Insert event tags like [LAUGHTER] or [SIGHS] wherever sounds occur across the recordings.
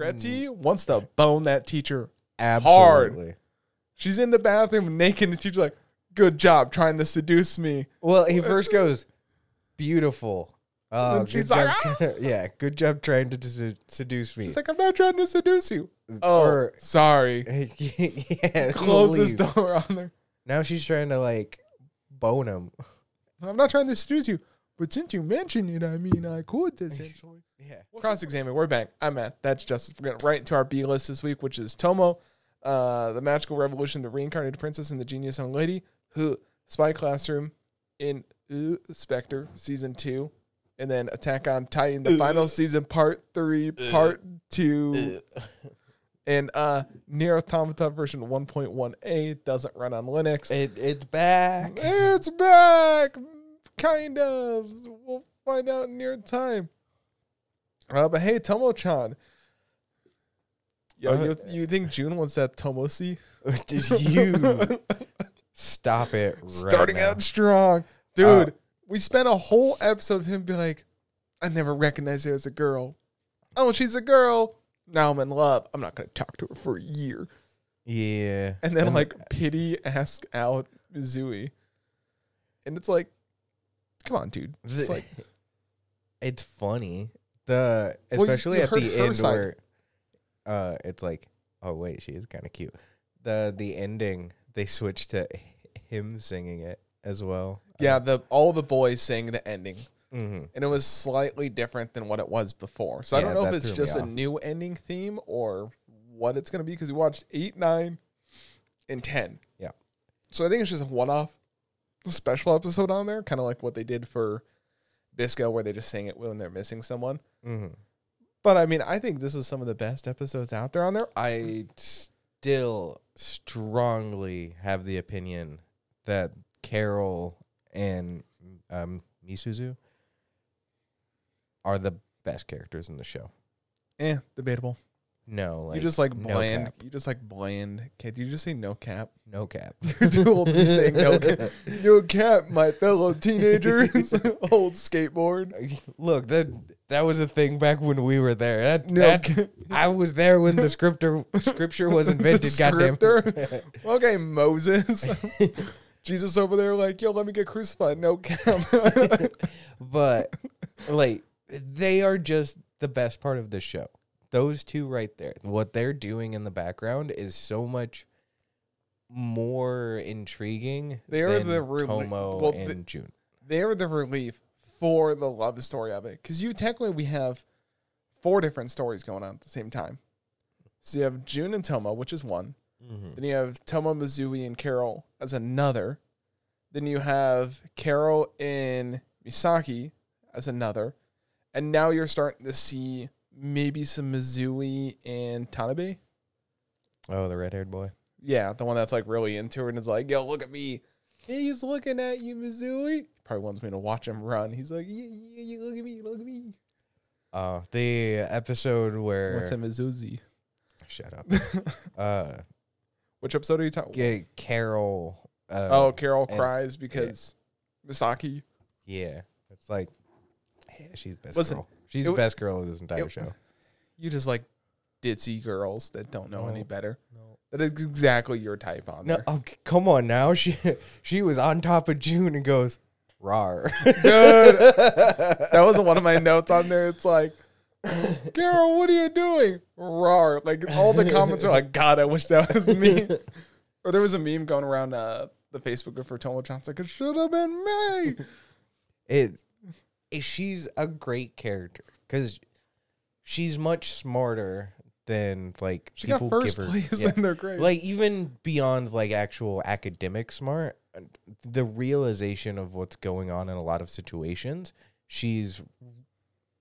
Gretty mm. wants to bone that teacher. Absolutely. She's in the bathroom naked, and the teacher's like, "Good job trying to seduce me." Well, he first goes, beautiful. Oh, then good she's job. like, tr- ah! [LAUGHS] yeah, good job trying to seduce me. She's like, "I'm not trying to seduce you." Mm, oh, Or- sorry. [LAUGHS] yeah, Close this [LAUGHS] leave. door on there. Now she's trying to like bone him. I'm not trying to seduce you, but since you mentioned it, I mean, I could [LAUGHS] essentially. Yeah. Cross examine. We're back. I'm Matt. That's Justus. We're getting right into our B list this week, which is Tomo, uh, the Magical Revolution, the Reincarnated Princess, and the Genius Young Lady, who Spy Classroom, in uh, Spectre season two, and then Attack on Titan, the final season, part three, part two, [LAUGHS] and uh, NieR Automata version 1.1a doesn't run on Linux. It, it's back. It's back, kind of. We'll find out in near time. Uh, but hey, Tomo-chan. Yo, Uh, you, you think June wants that Tomosi? Did [LAUGHS] you stop it. Right Starting now. out strong. Dude, Uh, we spent a whole episode of him being like, I never recognized her as a girl. Oh, she's a girl. Now I'm in love. I'm not going to talk to her for a year. Yeah. And then, like, pity asks out Mizui. And it's like, come on, dude. It's like, [LAUGHS] it's funny. The Well, you- especially you at the end side. where uh it's like, oh wait, she is kind of cute. The the ending they switched to him singing it as well. yeah, the all the boys sang the ending. hmm and it was slightly different than what it was before. So I don't know if it's just a new ending theme or what it's going to be because we watched 8, 9, and 10. Yeah. So I think it's just a one off special episode on there, kind of like what they did for Bisco, where they just sang it when they're missing someone. hmm But I mean, I think this was some of the best episodes out there on there. I still strongly have the opinion that Carol and um, Misuzu are the best characters in the show. Eh, debatable. No, like you just like no bland. cap. you just like bland. Kid, you just say no cap. no cap. You're too old to be saying no [LAUGHS] cap. No cap, my fellow teenagers. [LAUGHS] old skateboard. Look, that that was a thing back when we were there. That, No that- cap. I was there when the scripture scripture was [LAUGHS] invented. goddamn. Okay, Moses. Jesus over there, like, yo, let me get crucified. No cap. but like they are just the best part of this show. Those two right there. What they're doing in the background is so much more intriguing. They are the reli- Tomo well, and the- June. They're the relief for the love story of it. Because you technically, we have four different stories going on at the same time. So you have June and Tomo, which is one. Mm-hmm. Then you have Tomo, Mizui, and Carol as another. Then you have Carol and Misaki as another. And now you're starting to see maybe some Mizui and Tanabe. Oh, the red haired boy. Yeah, the one that's like really into it and is like, yo, look at me. He's looking at you, Mizui. Probably wants me to watch him run. He's like, yeah, yeah, yeah, look at me, look at me. Uh, the episode where What's a Mizuzi? shut up. [LAUGHS] uh, Which episode are you talking Ga- Carol. Uh, Oh, Carol and- cries because Misaki. yeah. It's like, yeah, she's best Listen, girl. She's it the best girl of this entire it- show. [LAUGHS] You just like ditzy girls that don't know No. any better. No. That is exactly your type on No, there. oh, come on now. [LAUGHS] She she was on top of June and goes, "Rar." [LAUGHS] Dude, that was one of my notes on there. It's like, Carol, what are you doing? Rar. Like all the comments are like, God, I wish that was me. or there was a meme going around uh, the Facebook group for Tomo Chan. It's like, it should have been me. it, it- she's a great character because she's much smarter than like She got people first give her. place yeah. in their grade. Like even beyond like actual academic smart, the realization of what's going on in a lot of situations, she's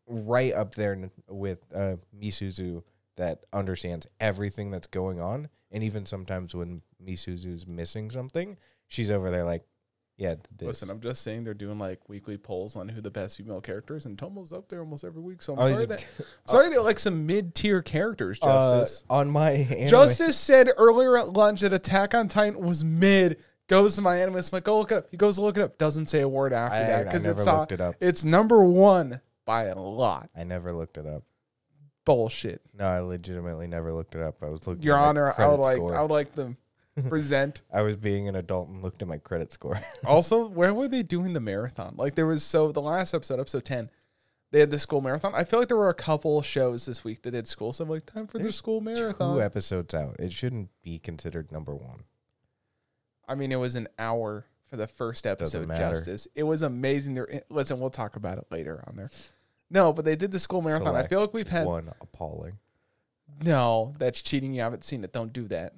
right up there with uh, Misuzu that understands everything that's going on, and even sometimes when Misuzu's missing something, she's over there like, yeah, this. Listen, I'm just saying they're doing like weekly polls on who the best female character is, and Tomo's up there almost every week. So I'm Oh, sorry that sorry that like some mid tier characters, Uh, Justus. on my anime, Justus said earlier at lunch that Attack on Titan was mid. Goes to my animus, I'm like, go look it up. He goes to look it up. Doesn't say a word after I- that because it's uh, looked it up. it's number one by a lot. I never looked it up. bullshit. No, I legitimately never looked it up. I was looking. Your Honor, I would like score. I would like to [LAUGHS] present. I was being an adult and looked at my credit score. [LAUGHS] Also, where were they doing the marathon? Like there was so the last episode, episode ten, they had the school marathon. I feel like there were a couple shows this week that did school, so I'm like, time for the school marathon. Two episodes out. It shouldn't be considered number one. I mean, it was an hour for the first episode. Justus. It was amazing. There, listen, we'll talk about it later on there. No, but they did the school marathon. I feel like we've had one appalling. no. That's cheating. You haven't seen it. Don't do that.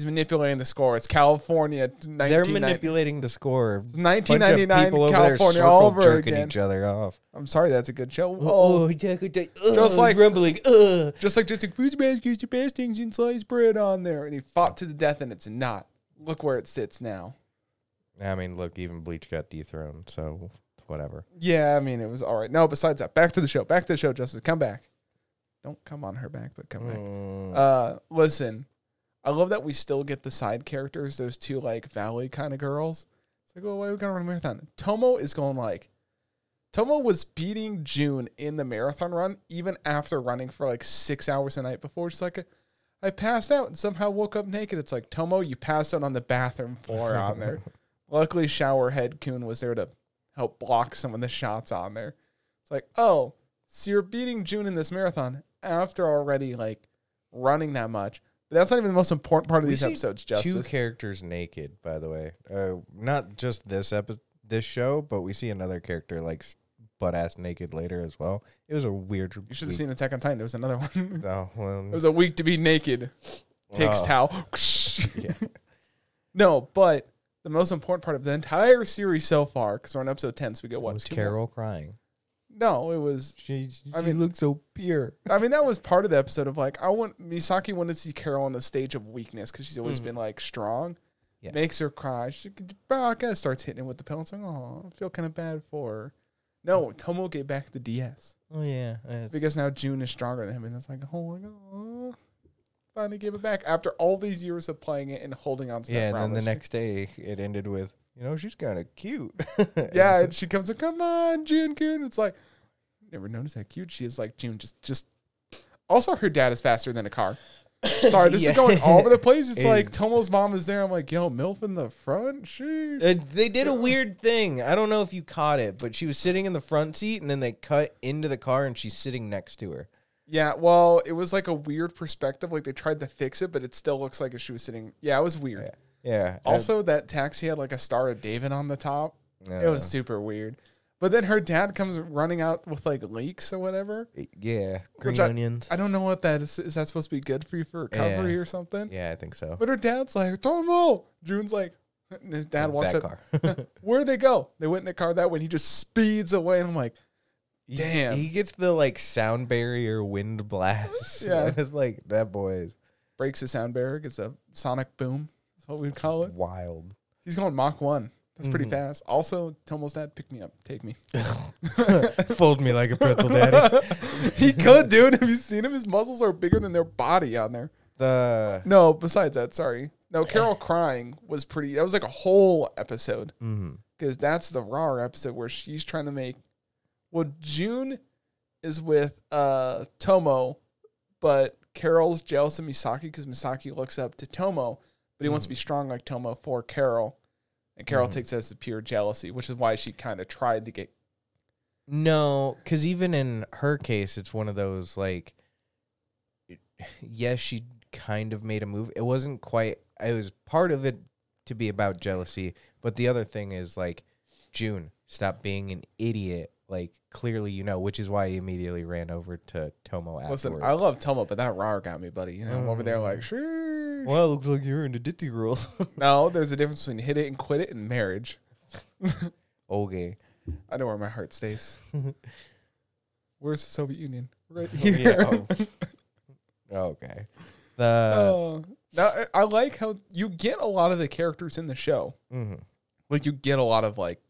He's manipulating the score. It's California. They're manipulating the score. Bunch of 1999 people over California all over jerking again. each other off. I'm sorry, that's a good show. Oh, Just like- rumbling. Uh. just like just like food basket, the best things in sliced bread on there, and he fought to the death, and it's not. Look where it sits now. I mean, look, even Bleach got dethroned, so whatever. Yeah, I mean it was all right. No, besides that, back to the show. Back to the show, Justus. Come back. Don't come on her back, but come back. Mm. Uh, listen, I love that we still get the side characters, those two like valley kind of girls. It's like, oh, why are we gonna run a marathon? Tomo is going like, Tomo was beating June in the marathon run even after running for like six hours a night before. She's like, I passed out and somehow woke up naked. It's like Tomo, you passed out on the bathroom floor on there. [LAUGHS] Luckily, Showerhead Coon was there to help block some of the shots on there. It's like, oh, so you're beating June in this marathon after already like running that much. But that's not even the most important part of We these episodes, Two characters naked, by the way. Uh, not just this epi- this show, but we see another character like butt ass naked later as well. It was a weird. You should have seen Attack on Titan. There was another one. [LAUGHS] Oh [LAUGHS] well. it was a week to be naked. Takes oh, towel. [LAUGHS] Yeah. No, but the most important part of the entire series so far, because we're on episode 10, so we get what? was two more? Carol crying? No, it was She, she I mean- looked so pure. I mean, that was part of the episode of like, I want Misaki wanted to see Carol on the stage of weakness because she's always Mhm. been like strong. Yeah. Makes her cry. She Baraka starts hitting him with the pillow. It's like, oh, I feel kind of bad for her. No, Tomo gave back the DS Oh yeah, it's- because now June is stronger than him, and it's like, oh my god, finally gave it back after all these years of playing it and holding on to yeah. And then the next day, it ended with you know she's kind of cute. [LAUGHS] yeah, and she comes like, come on, June, June. It's like, never noticed how cute she is. Like June, just, just. Also, her dad is faster than a car. [LAUGHS] Sorry, this Yeah. is going all over the place. It's [LAUGHS] It like is. Tomo's mom is there. I'm like, yo, MILF in the front. Sheesh. Uh, they did a weird thing. I don't know if you caught it, but she was sitting in the front seat, and then they cut into the car, and she's sitting next to her. Yeah, well, it was like a weird perspective. Like they tried to fix it, but it still looks like if she was sitting. Yeah, it was weird. Yeah. Also, that taxi had like a Star of David on the top. uh, It was super weird. But then her dad comes running out with like leaks or whatever. yeah, green I- onions. I don't know what that is. Is that supposed to be good for you for recovery Yeah. or something? yeah, I think so. But her dad's like, Tomo. June's like, his dad walks that up. car. [LAUGHS] Where'd they go? They went in the car that way. And he just speeds away. And I'm like, He- Damn. He, gets the like sound barrier wind blast. [LAUGHS] Yeah. [LAUGHS] And it's like that boy is breaks the sound barrier, gets a sonic boom. What we'd call it. wild. He's going Mach 1. That's pretty Mhm. fast. Also, Tomo's dad, pick me up. Take me. [LAUGHS] Fold me like a pretzel daddy. [LAUGHS] he could, dude. Have you seen him? His muscles are bigger than their body on there. The No, besides that, sorry. No, Carol crying was pretty. That was like a whole episode. mhm. because that's the raw episode where she's trying to make. Well, June is with uh Tomo, but Carol's jealous of Misaki because Misaki looks up to Tomo, but he wants to be strong like Tomo for Carol, and Carol Mhm. takes that as pure jealousy, which is why she kind of tried to get. No, because even in her case, it's one of those like, [SIGHS] yes, she kind of made a move. It wasn't quite. It was part of it to be about jealousy, but the other thing is like, June, stop being an idiot. Like clearly, you know, which is why he immediately ran over to Tomo afterwards. Listen, I love Tomo, but that raw got me, buddy. You know, I'm over there like, Mm. sure. well, it looks like you're into ditty girls. [LAUGHS] No, there's a difference between hit it and quit it and marriage. [LAUGHS] okay. I know where my heart stays. [LAUGHS] Where's the Soviet Union? Right here. oh. okay. The Oh. Now I- I like how you get a lot of the characters in the show. mhm. Like you get a lot of like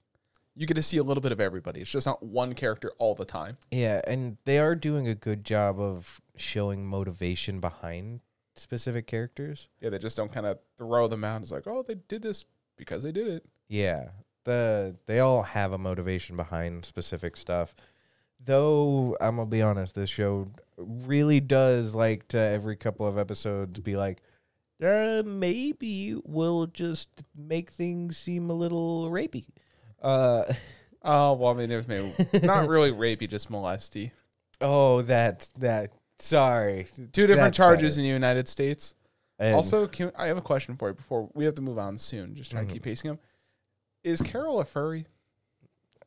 you get to see a little bit of everybody. It's just not one character all the time. Yeah, and they are doing a good job of showing motivation behind specific characters. Yeah, they just don't kind of throw them out. It's like, oh, they did this because they did it. Yeah. The they all have a motivation behind specific stuff. Though I'm gonna be honest, this show really does like to every couple of episodes be like, uh, maybe we'll just make things seem a little rapey. Uh, Oh well, I mean, it was maybe [LAUGHS] not really rapey, just molesty. oh, that that. Sorry. Two different That's charges better. in the United States. And- also, can, I have a question for you before we have to move on soon. Just try to keep pacing him. Is Carol a furry?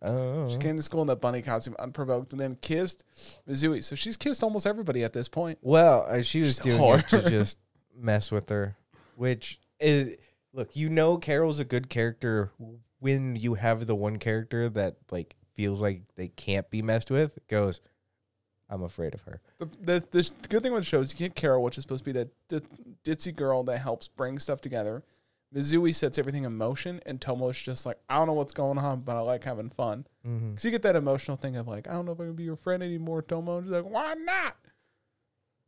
oh, She came to school in that bunny costume unprovoked and then kissed Mizui. So she's kissed almost everybody at this point. Well, uh, she was doing it to just mess with her, which is look. You know, Carol's a good character when you have the one character that like feels like they can't be messed with. Goes, I'm afraid of her. The, the, the, good thing with the show is you get Carol, which is supposed to be that ditzy girl that helps bring stuff together. Mizui sets everything in motion, and Tomo's just like, I don't know what's going on, but I like having fun. Mm-hmm. Because you get that emotional thing of like, I don't know if I can be your friend anymore, Tomo. And she's like, why not?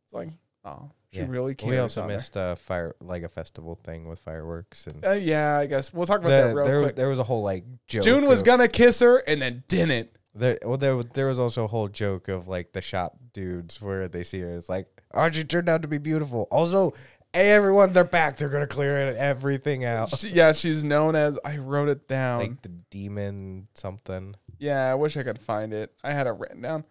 It's like, oh, she Yeah. really cares. We also missed a fire like a festival thing with fireworks and Uh, yeah, I guess we'll talk about the- that real there quick. there was a whole like joke. June was of- gonna kiss her and then didn't. There, well, there was there was also a whole joke of like the shop dudes where they see her. It's like, she turned out to be beautiful. Also, hey, everyone, they're back. They're gonna clear it- everything out. She, yeah, she's known as. I wrote it down. like the demon something. yeah, I wish I could find it. I had it written down.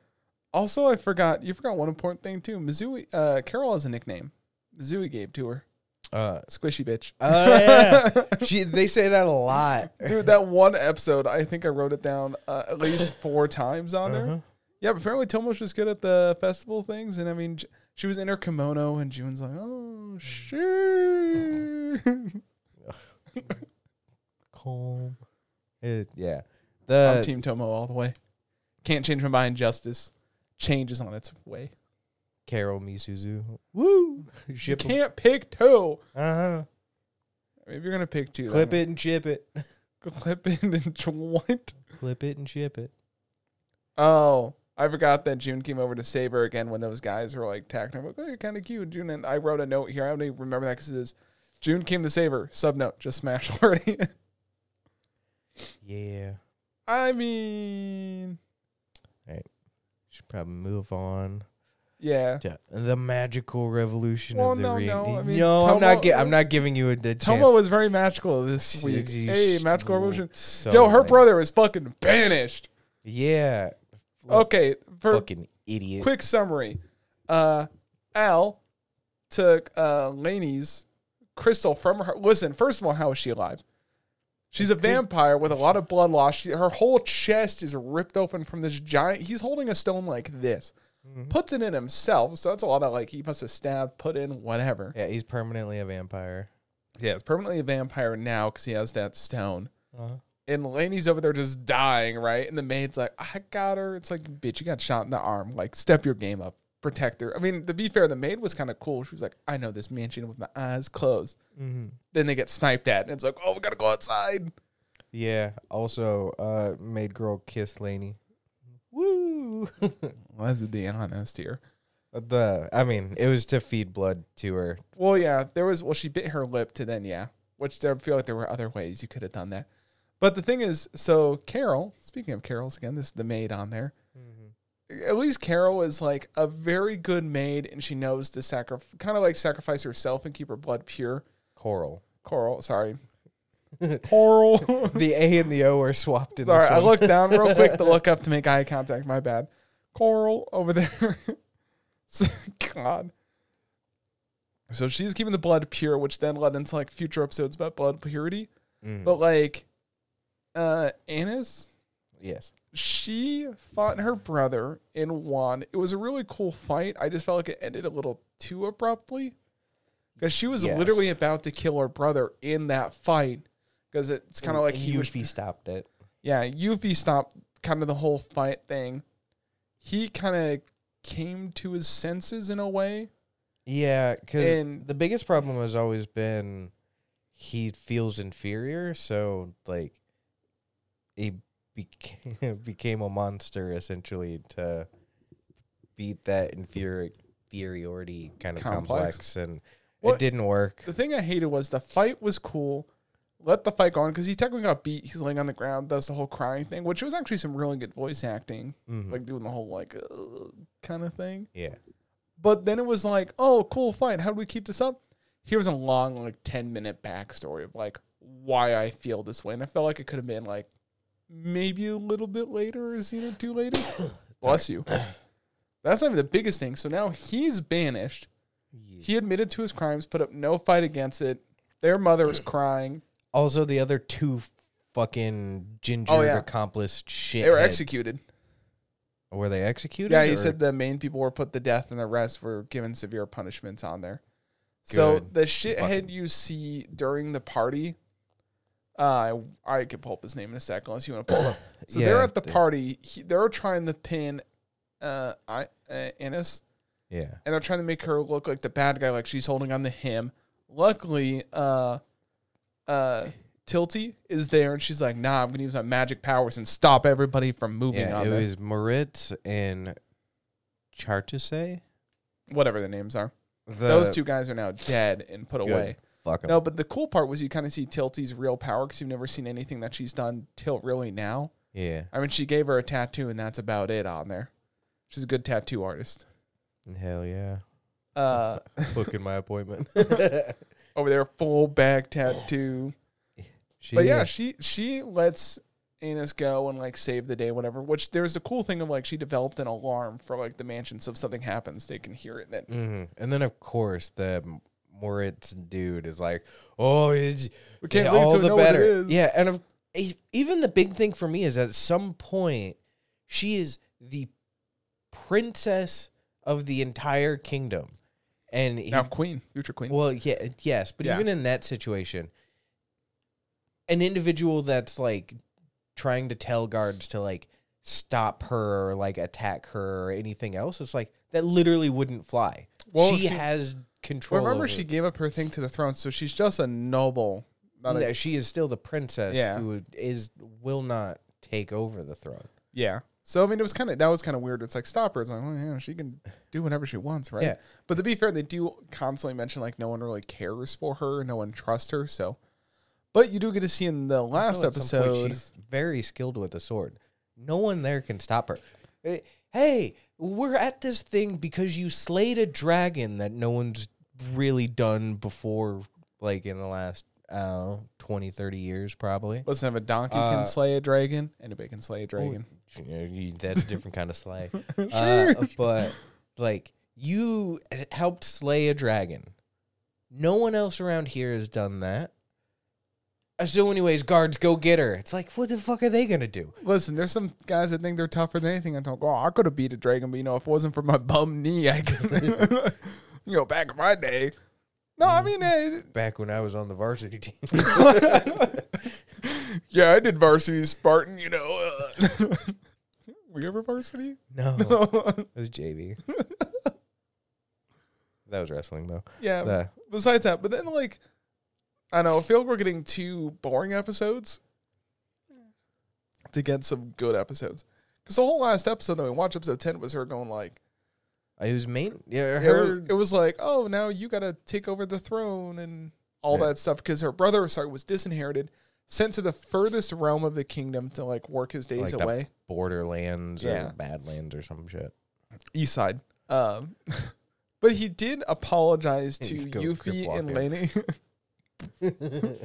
Also, I forgot. You forgot one important thing too. Mizui, uh, Carol has a nickname. Mizui gave to her. Uh, Squishy bitch. oh yeah, [LAUGHS] she they say that a lot. Dude, that one episode, I think I wrote it down uh, at least [LAUGHS] four times on there. Uh-huh. Yeah, but apparently Tomo's just good at the festival things, and I mean, J- she was in her kimono, and June's like, "Oh shit." [LAUGHS] Calm. It, yeah, I'm the Team Tomo all the way. Can't change my mind. Justus changes on its way. Carol Misuzu. Woo! You Ship 'em. can't pick two. Uh-huh. I mean, if you're gonna pick two, Clip it and chip it. [LAUGHS] clip it, and [LAUGHS] what? Clip it and ship it. Oh, I forgot that June came over to save her again when those guys were like attacking her. Like, oh, you're kind of cute, June. And I wrote a note here. I don't even remember that because it is June came to save her. Sub note, just smash [LAUGHS] already. Yeah. I mean, Should probably move on. yeah. yeah. The magical revolution Well, of the no, ring. no, I mean, no, I'm not. Gi- I'm not giving you a, chance. Tomo was very magical this week. You Hey, magical revolution. so, Yo, her brother was fucking banished. Yeah. Okay, fucking idiot. quick summary, uh, Al took uh Lainey's crystal from her. Listen, first of all, how is she alive? She's a vampire with a lot of blood loss. She, her whole chest is ripped open from this giant. He's holding a stone like this. Mhm. Puts it in himself, so that's a lot of like he must have stabbed, put in, whatever. Yeah, he's permanently a vampire. Yeah, it's permanently a vampire now because he has that stone. Uh-huh. And Lainey's over there just dying, right? And the maid's like, I got her. It's like, bitch, you got shot in the arm. Like, step your game up. Protect her. I mean, to be fair, the maid was kind of cool. She was like, I know this mansion with my eyes closed. Mm-hmm. Then they get sniped at, and it's like, oh, we got to go outside. Yeah. Also, uh, maid girl kissed Laney. Woo! [LAUGHS] Let's be honest here. the I mean, it was to feed blood to her. Well, yeah, there was, well, she bit her lip to then, yeah, which I feel like there were other ways you could have done that. But the thing is, so Carol, speaking of Carol's again, this is the maid on there. At least Carol is like a very good maid and she knows to sacrifice, kind of like sacrifice herself and keep her blood pure. Coral. Coral, sorry. [LAUGHS] Coral. [LAUGHS] the A and the O are swapped in sorry, I looked down real quick to look up to make eye contact. My bad. Coral over there. [LAUGHS] So- God. So she's keeping the blood pure, which then led into like future episodes about blood purity. Mm. But like, uh, Anis, yes. She fought her brother and won. It was a really cool fight. I just felt like it ended a little too abruptly because she was Yes. literally about to kill her brother in that fight. Because it's kind of like he was, Yuffie stopped it. yeah, Yuffie stopped kind of the whole fight thing. He kind of came to his senses in a way. Yeah, because the biggest problem has always been he feels inferior, so like he became, [LAUGHS] became a monster essentially to beat that inferi- inferiority kind of Complex. complex, and Well, it didn't work. The thing I hated was the fight was cool. let the fight go on because he technically got beat. He's laying on the ground, does the whole crying thing, which was actually some really good voice acting, Mhm. like doing the whole like uh, kind of thing. yeah. But then it was like, oh, cool fight. How do we keep this up? Here's a long, like, 10 minute backstory of like why I feel this way. And I felt like it could have been like maybe a little bit later or a scene or two later. [COUGHS] Bless you. That's not even the biggest thing. So now he's banished. He admitted to his crimes, put up no fight against it. Their mother was crying. Also, the other two fucking ginger Oh, yeah. accomplished shit. They were executed. Were they executed? Yeah, he or- said the main people were put to death and the rest were given severe punishments on there. So Good the shithead fucking- you see during the party, uh, I, I could pull up his name in a second unless you want to pull up. [COUGHS] So they're at the they- party. He, they're trying to pin uh, I, uh, Innes, Yeah. and they're trying to make her look like the bad guy, like she's holding on to him. Luckily, uh, uh, Tilty is there, and she's like, "Nah, I'm gonna use my magic powers and stop everybody from moving Yeah, on it there." was Moritz and Chartreuse. Whatever the names are. The, Those two guys are now dead and put Good. away. Fuck 'em. No, but the cool part was you kind of see Tilty's real power because you've never seen anything that she's done till really now. Yeah. I mean, she gave her a tattoo, and that's about it on there. She's a good tattoo artist. Hell yeah. Uh, [LAUGHS] Booking my appointment. [LAUGHS] over there, full back tattoo. She, But yeah, she she lets Anus go and like save the day, whatever. Which there's a cool thing of like she developed an alarm for like the mansion, so if something happens, they can hear it. Then Mhm. And then of course the Moritz dude is like, "Oh, it's we can't yeah, all the know what it better." Yeah, and of, even the big thing for me is at some point she is the princess of the entire kingdom, and Now queen, future queen. well, yeah, uh, yes, but Yeah. even in that situation, an individual that's like trying to tell guards to like stop her or like attack her or anything else, it's like that literally wouldn't fly. Well, she, she- has control. Remember, she gave up her thing to the throne, so she's just a noble. Not No, a, she is still the princess Yeah. who is will not take over the throne. yeah. So I mean, it was kind of that was kind of weird. It's like stop her. It's like, oh yeah, she can do whatever she wants, right? Yeah. But to be fair, they do constantly mention like no one really cares for her, no one trusts her. So, but you do get to see in the last Also, some point, episode. she's very skilled with a sword. No one there can stop her. Eh, Hey, we're at this thing because you slayed a dragon that no one's really done before, like in the last uh, 20, 30 years, probably. Listen, if a donkey Uh, can slay a dragon, anybody can slay a dragon. You know, you- that's a different kind of slay. [LAUGHS] Uh, but like you helped slay a dragon. No one else around here has done that. So, anyways, guards, go get her. It's like, what the fuck are they gonna do? Listen, there's some guys that think they're tougher than anything. I talk, oh, I could have beat a dragon, but you know, if it wasn't for my bum knee, I could. [LAUGHS] you know, back in my day. No, I mean, eh, Back when I was on the varsity team. [LAUGHS] [LAUGHS] yeah, I did varsity Spartan. You know, uh, were you ever varsity? no, it was JV. that was wrestling though. yeah. The- Besides that, but then like, I know. I feel like we're getting two boring episodes to get some good episodes. Because the whole last episode that we watched, episode ten, was her going like, it was main. Yeah, it was, it was like, oh, now you got to take over the throne and all Yeah. that stuff. Because her brother, sorry, was disinherited, sent to the furthest realm of the kingdom to like work his days Like away. Borderlands Yeah. or Badlands or some shit. East side. Um, [LAUGHS] but he did apologize to Yuffie and walking. [LAUGHS] [LAUGHS]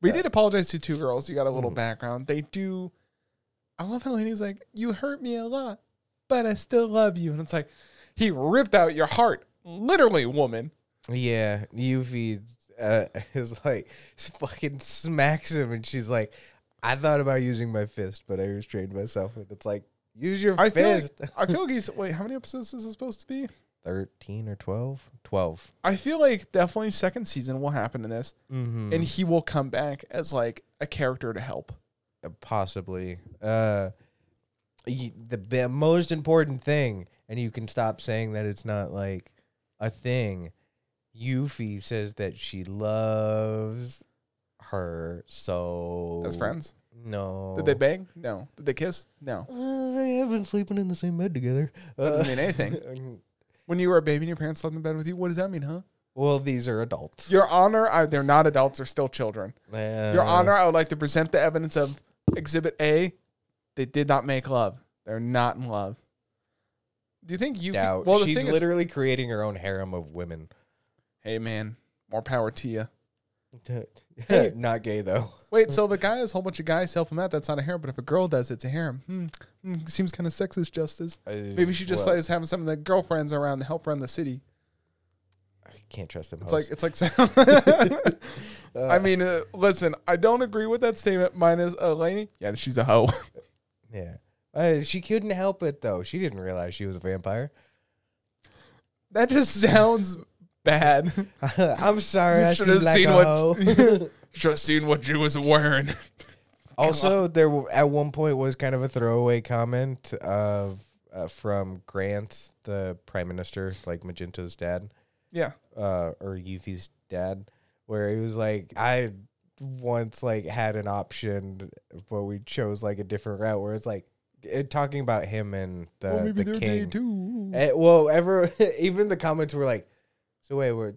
We did apologize to two girls. You got a little Mhm. background. They do. I love how Lainey's like, "You hurt me a lot, but I still love you," and it's like he ripped out your heart, literally, woman. Yeah, Yuffie uh, [LAUGHS] is like fucking smacks him, and she's like, "I thought about using my fist, but I restrained myself." And it's like, use your I feel like, fist. I feel like [LAUGHS] he's wait. How many episodes is this supposed to be? Thirteen or 12? 12. I feel like definitely second season will happen in this, Mm-hmm. and he will come back as like a character to help. possibly uh, y- the b- most important thing, and you can stop saying that it's not like a thing. Yuffie says that she loves her so As friends, No, did they bang? No. Did they kiss? No. Uh, they have been sleeping in the same bed together. That doesn't Uh, mean anything. [LAUGHS] When you were a baby and your parents slept in bed with you, what does that mean, huh? Well, these are adults. Your Honor, I, they're not adults; they're still children. Uh, Your Honor, I would like to present the evidence of Exhibit A. They did not make love. They're not in love. Do you think you? doubt. well, the She's thing is, literally creating her own harem of women. hey man, more power to you. [LAUGHS] [LAUGHS] Not gay though. [LAUGHS] Wait, so the guy has a whole bunch of guys help him out. That's not a harem, but if a girl does, it's a harem. Hmm, hmm, seems kind of sexist, Justus. Maybe she just Well, likes having some of the girlfriends around to help run the city. I can't trust them. It's like it's like. [LAUGHS] I mean, uh, listen, I don't agree with that statement. Minus Eleni. Yeah, she's a hoe. yeah. Uh, she couldn't help it though. She didn't realize she was a vampire. that just sounds bad. [LAUGHS] I'm sorry. I should seem have like seen a what-. Just [LAUGHS] [LAUGHS] seen what you was wearing. also, there w- at one point was kind of a throwaway comment of uh, from Grant, the prime minister, like Magenta's dad. Yeah. uh, or Yuffie's dad, where he was like, I once like had an option, but we chose like a different route. Where it's like it, talking about him and the well, maybe the they're gay king. too. Eh, well, ever even the comments were like, so wait, were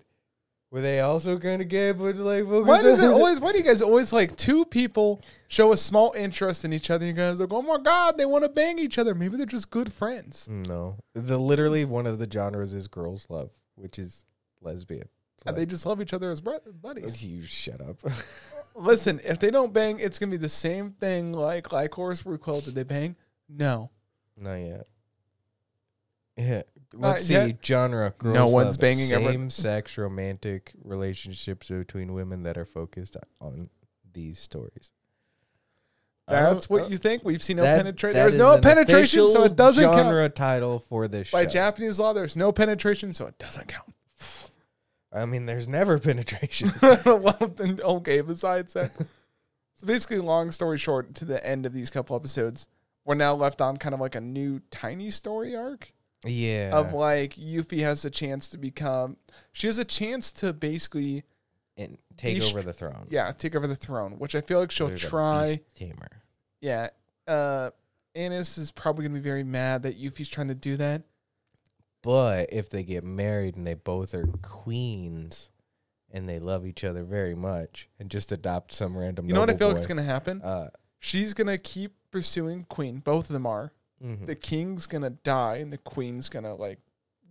were they also kind of gay? But like, Why does it always? Why do you guys always like two people show a small interest in each other? You guys are like, oh my god, they want to bang each other. Maybe they're just good friends. Mm, no, the literally one of the genres is girls love, which is lesbian. And like, they just love each other as buddies. [LAUGHS] you shut up. [LAUGHS] Listen, if they don't bang, it's gonna be the same thing like like Horus Ruquel. Did they bang? No. Not yet. Yeah. Not Let's see. yet. Genre. Girls No one's love banging every- Same-sex romantic relationships between women that are focused on these stories. That's what you think. We've seen no penetration. There's no penetration, so it doesn't count. genre title for this By show. Japanese law, there's no penetration, so it doesn't count. I mean, there's never [LAUGHS] penetration. [LAUGHS] well, then, okay, besides that. So basically, long story short, to the end of these couple episodes, we're now left on kind of like a new tiny story arc yeah. of like Yuffie has a chance to become. She has a chance to basically, and take over the throne. yeah, take over the throne, which I feel like she'll There's try. tamer. Yeah. Uh, Anis is probably going to be very mad that Yuffie's trying to do that. But if they get married and they both are queens and they love each other very much and just adopt some random You know what I feel like boy, is going to happen? uh, She's going to keep pursuing Queen. Both of them are. Mhm. the king's gonna die and the queen's gonna like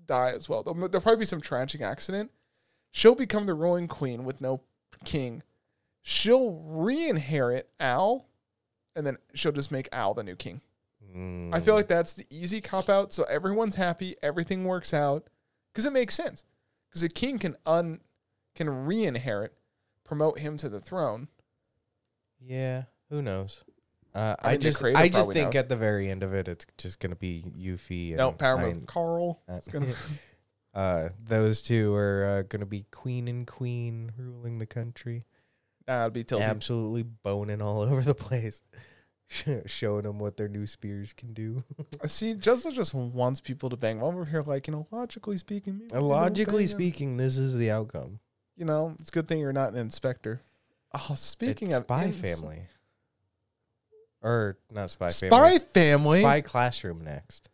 die as well. There'll, there'll probably be some tragic accident. She'll become the ruling queen with no king. She'll re-inherit Al, and then she'll just make Al the new king. I feel Mm. like that's the easy cop out. So everyone's happy, everything works out, because it makes sense. Because a king can un can re-inherit, promote him to the throne. Yeah, who knows? Uh, I I, mean, just, I just think knows. at the very end of it, it's just gonna be Yuffie and No, power move. Carl. uh, [LAUGHS] uh, those two are uh, gonna be queen and queen ruling the country, That'd be tilted. absolutely boning all [LAUGHS] over the place, showing them what their new spears can do. [LAUGHS] See, Justus just wants people to bang. We're here, like you know, logically speaking, Logically speaking, this is the outcome. you know, it's a good thing you're not an inspector. Oh, speaking It's of Spy ins- Family, or not Spy, Spy Family, family, Spy Classroom next.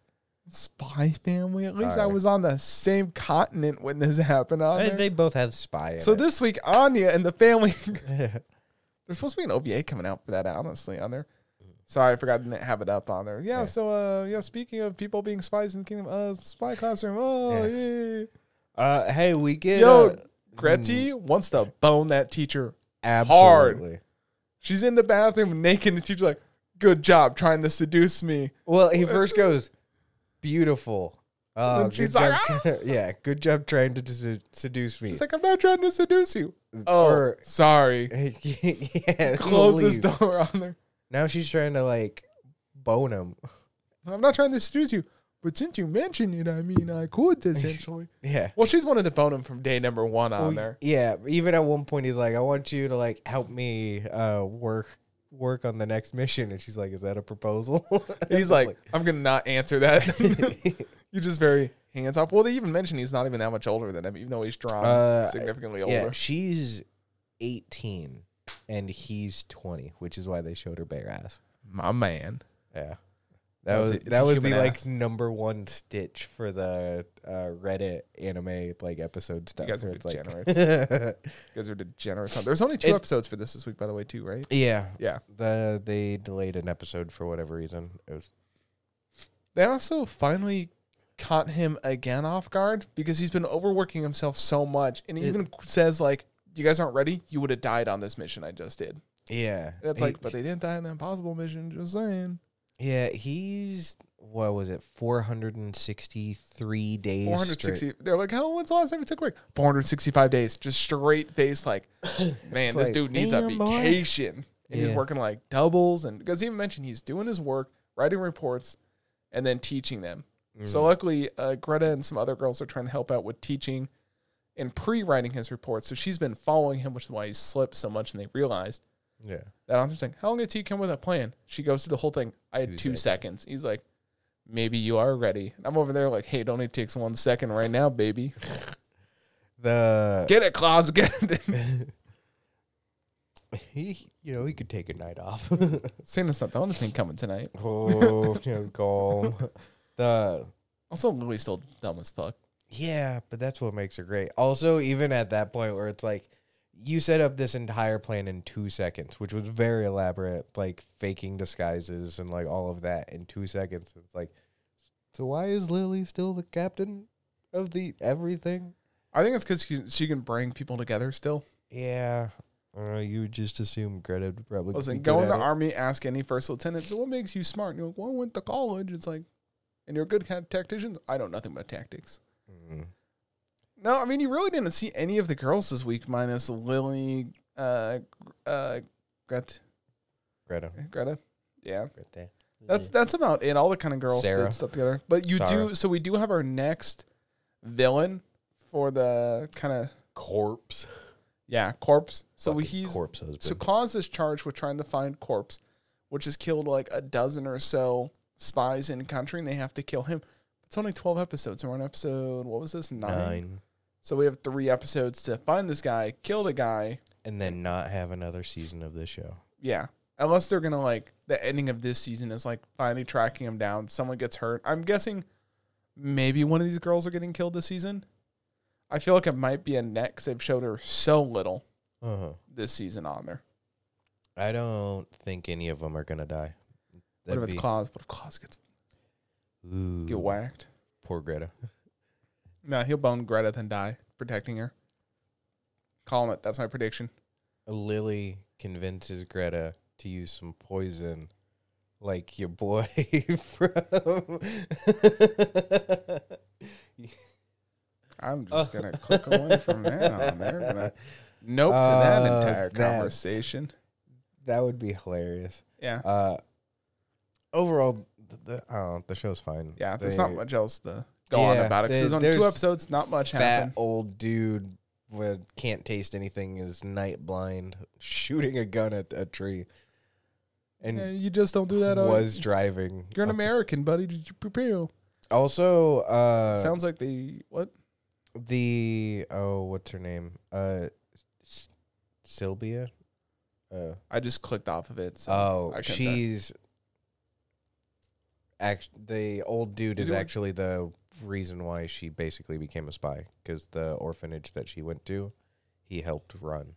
Spy family. At least I Alright. was on the same continent when this happened. On They, there. they both have Spy. In so it. this week, Anya and the family. [LAUGHS] [LAUGHS] There's supposed to be an OVA coming out for that, honestly, on there. Sorry, I forgot to have it up on there. Yeah, Yeah. so uh yeah, speaking of people being spies in the kingdom, uh spy classroom. Oh Yeah. yeah. uh, hey, we get Yo, uh, Gretty wants to bone that teacher. absolutely. She's in the bathroom naked, and the teacher's like, "Good job trying to seduce me." Well, he first goes, "Beautiful." Oh, then good she's like, "Ah!" [LAUGHS] yeah, good job trying to sedu- seduce me. She's like, "I'm not trying to seduce you." Oh, Or- sorry. [LAUGHS] yeah, [LAUGHS] Close this door on there. Now she's trying to like bone him. I'm not trying to seduce you, but since you mentioned it, I mean, I could essentially. Yeah. well, she's wanted to bone him from day number one on Well, there. Yeah, even at one point he's like, "I want you to like help me uh work work on the next mission," and she's like, "Is that a proposal?" [LAUGHS] He's like, "I'm gonna not answer that." [LAUGHS] [LAUGHS] You're just very hands off. Well, they even mentioned he's not even that much older than him, even though he's drawn Uh, significantly older. "Yeah, she's 18 and he's 20, which is why they showed her bare ass." My man. Yeah. That It's was a- it's that was the human like number one stitch for the uh, Reddit anime like episode stuff. guys are where it's like, [LAUGHS] You guys are degenerates. There's only two It's- episodes for this this week, by the way, too, right? yeah, Yeah. the they delayed an episode for whatever reason. It was They also finally caught him again off guard because he's been overworking himself so much, and he It- even says like, "You guys aren't ready. You would have died on this mission I just did." yeah. And it's like, but they didn't die on the impossible mission. Just saying. Yeah, he's what was it? Four hundred and sixty three days. Four hundred sixty. They're like, "Hell, when's the last time you took a break?" Four hundred sixty-five days, just straight face. Like, [LAUGHS] man, this like, dude needs a vacation. And he's working like doubles, and because he even mentioned he's doing his work, writing reports, and then teaching them. So Mhm. luckily, uh, Greta and some other girls are trying to help out with teaching and pre-writing his reports. So she's been following him, which is why he slipped so much. And they realized yeah, that author's like, "How long did he come with a plan?" She goes through the whole thing. I had Two two seconds. He's like, "Maybe you are ready." And I'm over there like, "Hey, it only takes one second right now, baby. [LAUGHS] the Get it, Claus. Get it." [LAUGHS] [LAUGHS] he you know he could take a night off. Santa's not the only thing coming tonight. oh, you know, calm. The Also, Lily's still dumb as fuck. Yeah, but that's what makes her great. Also, even at that point where it's like you set up this entire plan in two seconds, which was very elaborate, like faking disguises and like all of that in two seconds. It's like, so why is Lily still the captain of the everything? I think it's because she, she can bring people together still. Yeah, uh, you just assume Greta would probably Listen, go in the it. army, ask any first lieutenant. So, what makes you smart? And you're like, well, I went to college. It's like, and you're a good kind of tactician. I know nothing about tactics. Mm. No, I mean, you really didn't see any of the girls this week, minus Lily, uh, uh, Gret, Greta, Greta. Yeah, Greta. that's that's about it. All the kind of girls Sarah. did stuff together. But you Sarah. do. So we do have our next villain for the kind of corpse. yeah corpse. So Fucking he's corpse husband. So Claus is charged with trying to find Corpse, which has killed like a dozen or so spies in country, and they have to kill him. It's only twelve episodes. We're on episode what was this nine? Nine, So we have three episodes to find this guy, kill the guy. and then not have another season of this show. Yeah, unless they're gonna like the ending of this season is like finally tracking him down. Someone gets hurt. I'm guessing maybe one of these girls are getting killed this season. I feel like it might be a net 'cause they've showed her so little Uh huh. this season on there. I don't think any of them are gonna die. What if That'd it's be- Claus? What if Claus gets Ooh, get whacked? Poor Greta. [LAUGHS] No, he'll bone Greta then die protecting her. Calling it. That's my prediction. Lily convinces Greta to use some poison, like your boy [LAUGHS] from. I'm just gonna click away from [LAUGHS] that on. Gonna nope to that Uh, entire conversation. that would be hilarious. Yeah, Uh, overall, the, the, I don't know, the show's fine. yeah. There's They- not much else to go on Yeah, about it. 'cause they- there's only two there's episodes. Not much Fat happened. old dude with can't taste anything is night blind, [LAUGHS] shooting a gun at a tree, and Yeah, you just don't do that. Uh, was driving. you're an up- American, buddy. Did you prepare? Also, uh, Sounds like the what? the oh, what's her name? Uh, S- Sylvia. Uh, I just clicked off of it. So oh, I couldn't tell. she's. Act the old dude Is is he one- actually the reason why she basically became a spy because the orphanage that she went to, he helped run.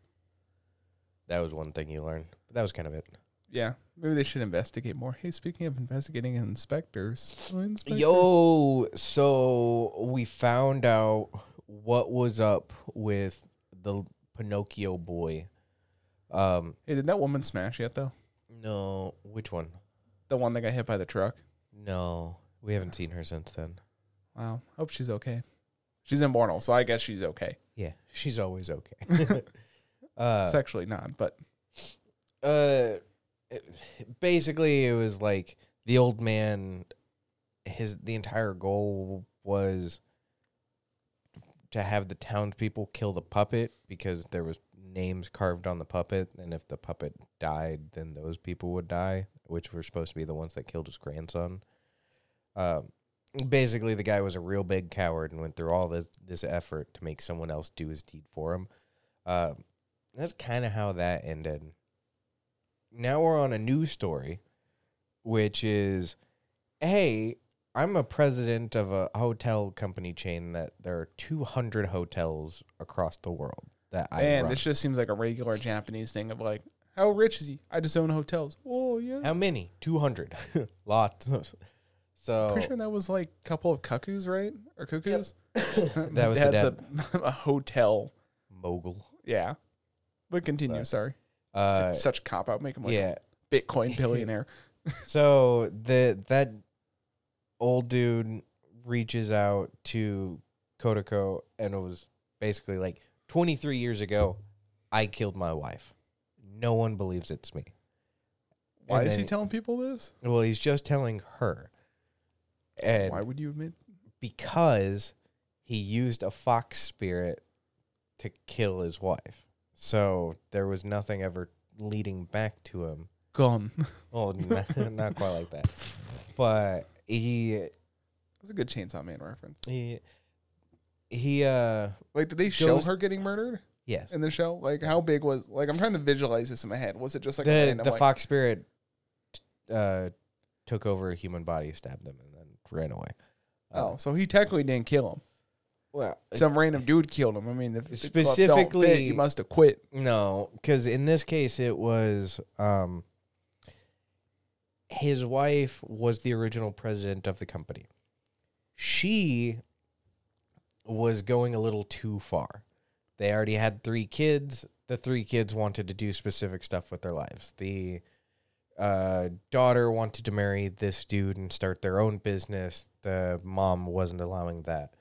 That was one thing you learned. But that was kind of it. Yeah, maybe they should investigate more. Hey, speaking of investigating inspectors, inspector. Yo, so we found out what was up with the Pinocchio boy. Um, Hey, did that woman smash yet though? no, which one? The one that got hit by the truck. No, we haven't seen her since then. Wow. Hope she's okay. She's immortal, so I guess she's okay. Yeah, she's always okay. [LAUGHS] [LAUGHS] uh, Sexually not, but uh, basically, it was like the old man. His the entire goal was to have the townspeople kill the puppet because there was names carved on the puppet, and if the puppet died, then those people would die, which were supposed to be the ones that killed his grandson. Um, basically, the guy was a real big coward and went through all this this effort to make someone else do his deed for him. Um, that's kind of how that ended. Now we're on a new story, which is hey, I'm a president of a hotel company chain that there are 200 hotels across the world that I Man, run. this just seems like a regular Japanese thing of like, how rich is he? I just own hotels. Oh yeah. How many? 200. [LAUGHS] Lots. So Pretty sure that was like a couple of cuckoos, right? Or cuckoos? [LAUGHS] That was the That's a, [LAUGHS] a hotel. mogul. Yeah. But continue, But, sorry. Uh, Such a cop out, make him like yeah. a Bitcoin [LAUGHS] billionaire. So the that old dude reaches out to Kotoko and it was basically like 23 years ago, I killed my wife. No one believes it's me. Why And is he telling people this? Well, he's just telling her. And Why would you admit? because he used a fox spirit to kill his wife. So there was nothing ever leading back to him. Gone. [LAUGHS] Oh, not, [LAUGHS] not quite like that. But he That's a good Chainsaw Man reference. he he uh Like, did they show her getting murdered yes. in the show? Like, how big was? Like, I'm trying to visualize this in my head. Was it just like a the random, the like, fox spirit uh took over a human body, stabbed them, and then ran away. Uh, Oh, so he technically didn't kill him. well, Some random dude killed him. I mean, if the Specifically- fit, he must have quit. No, because in this case, it was um, his wife was the original president of the company. She was going a little too far. They already had three kids. The three kids wanted to do specific stuff with their lives. The uh, daughter wanted to marry this dude and start their own business. The mom wasn't allowing that.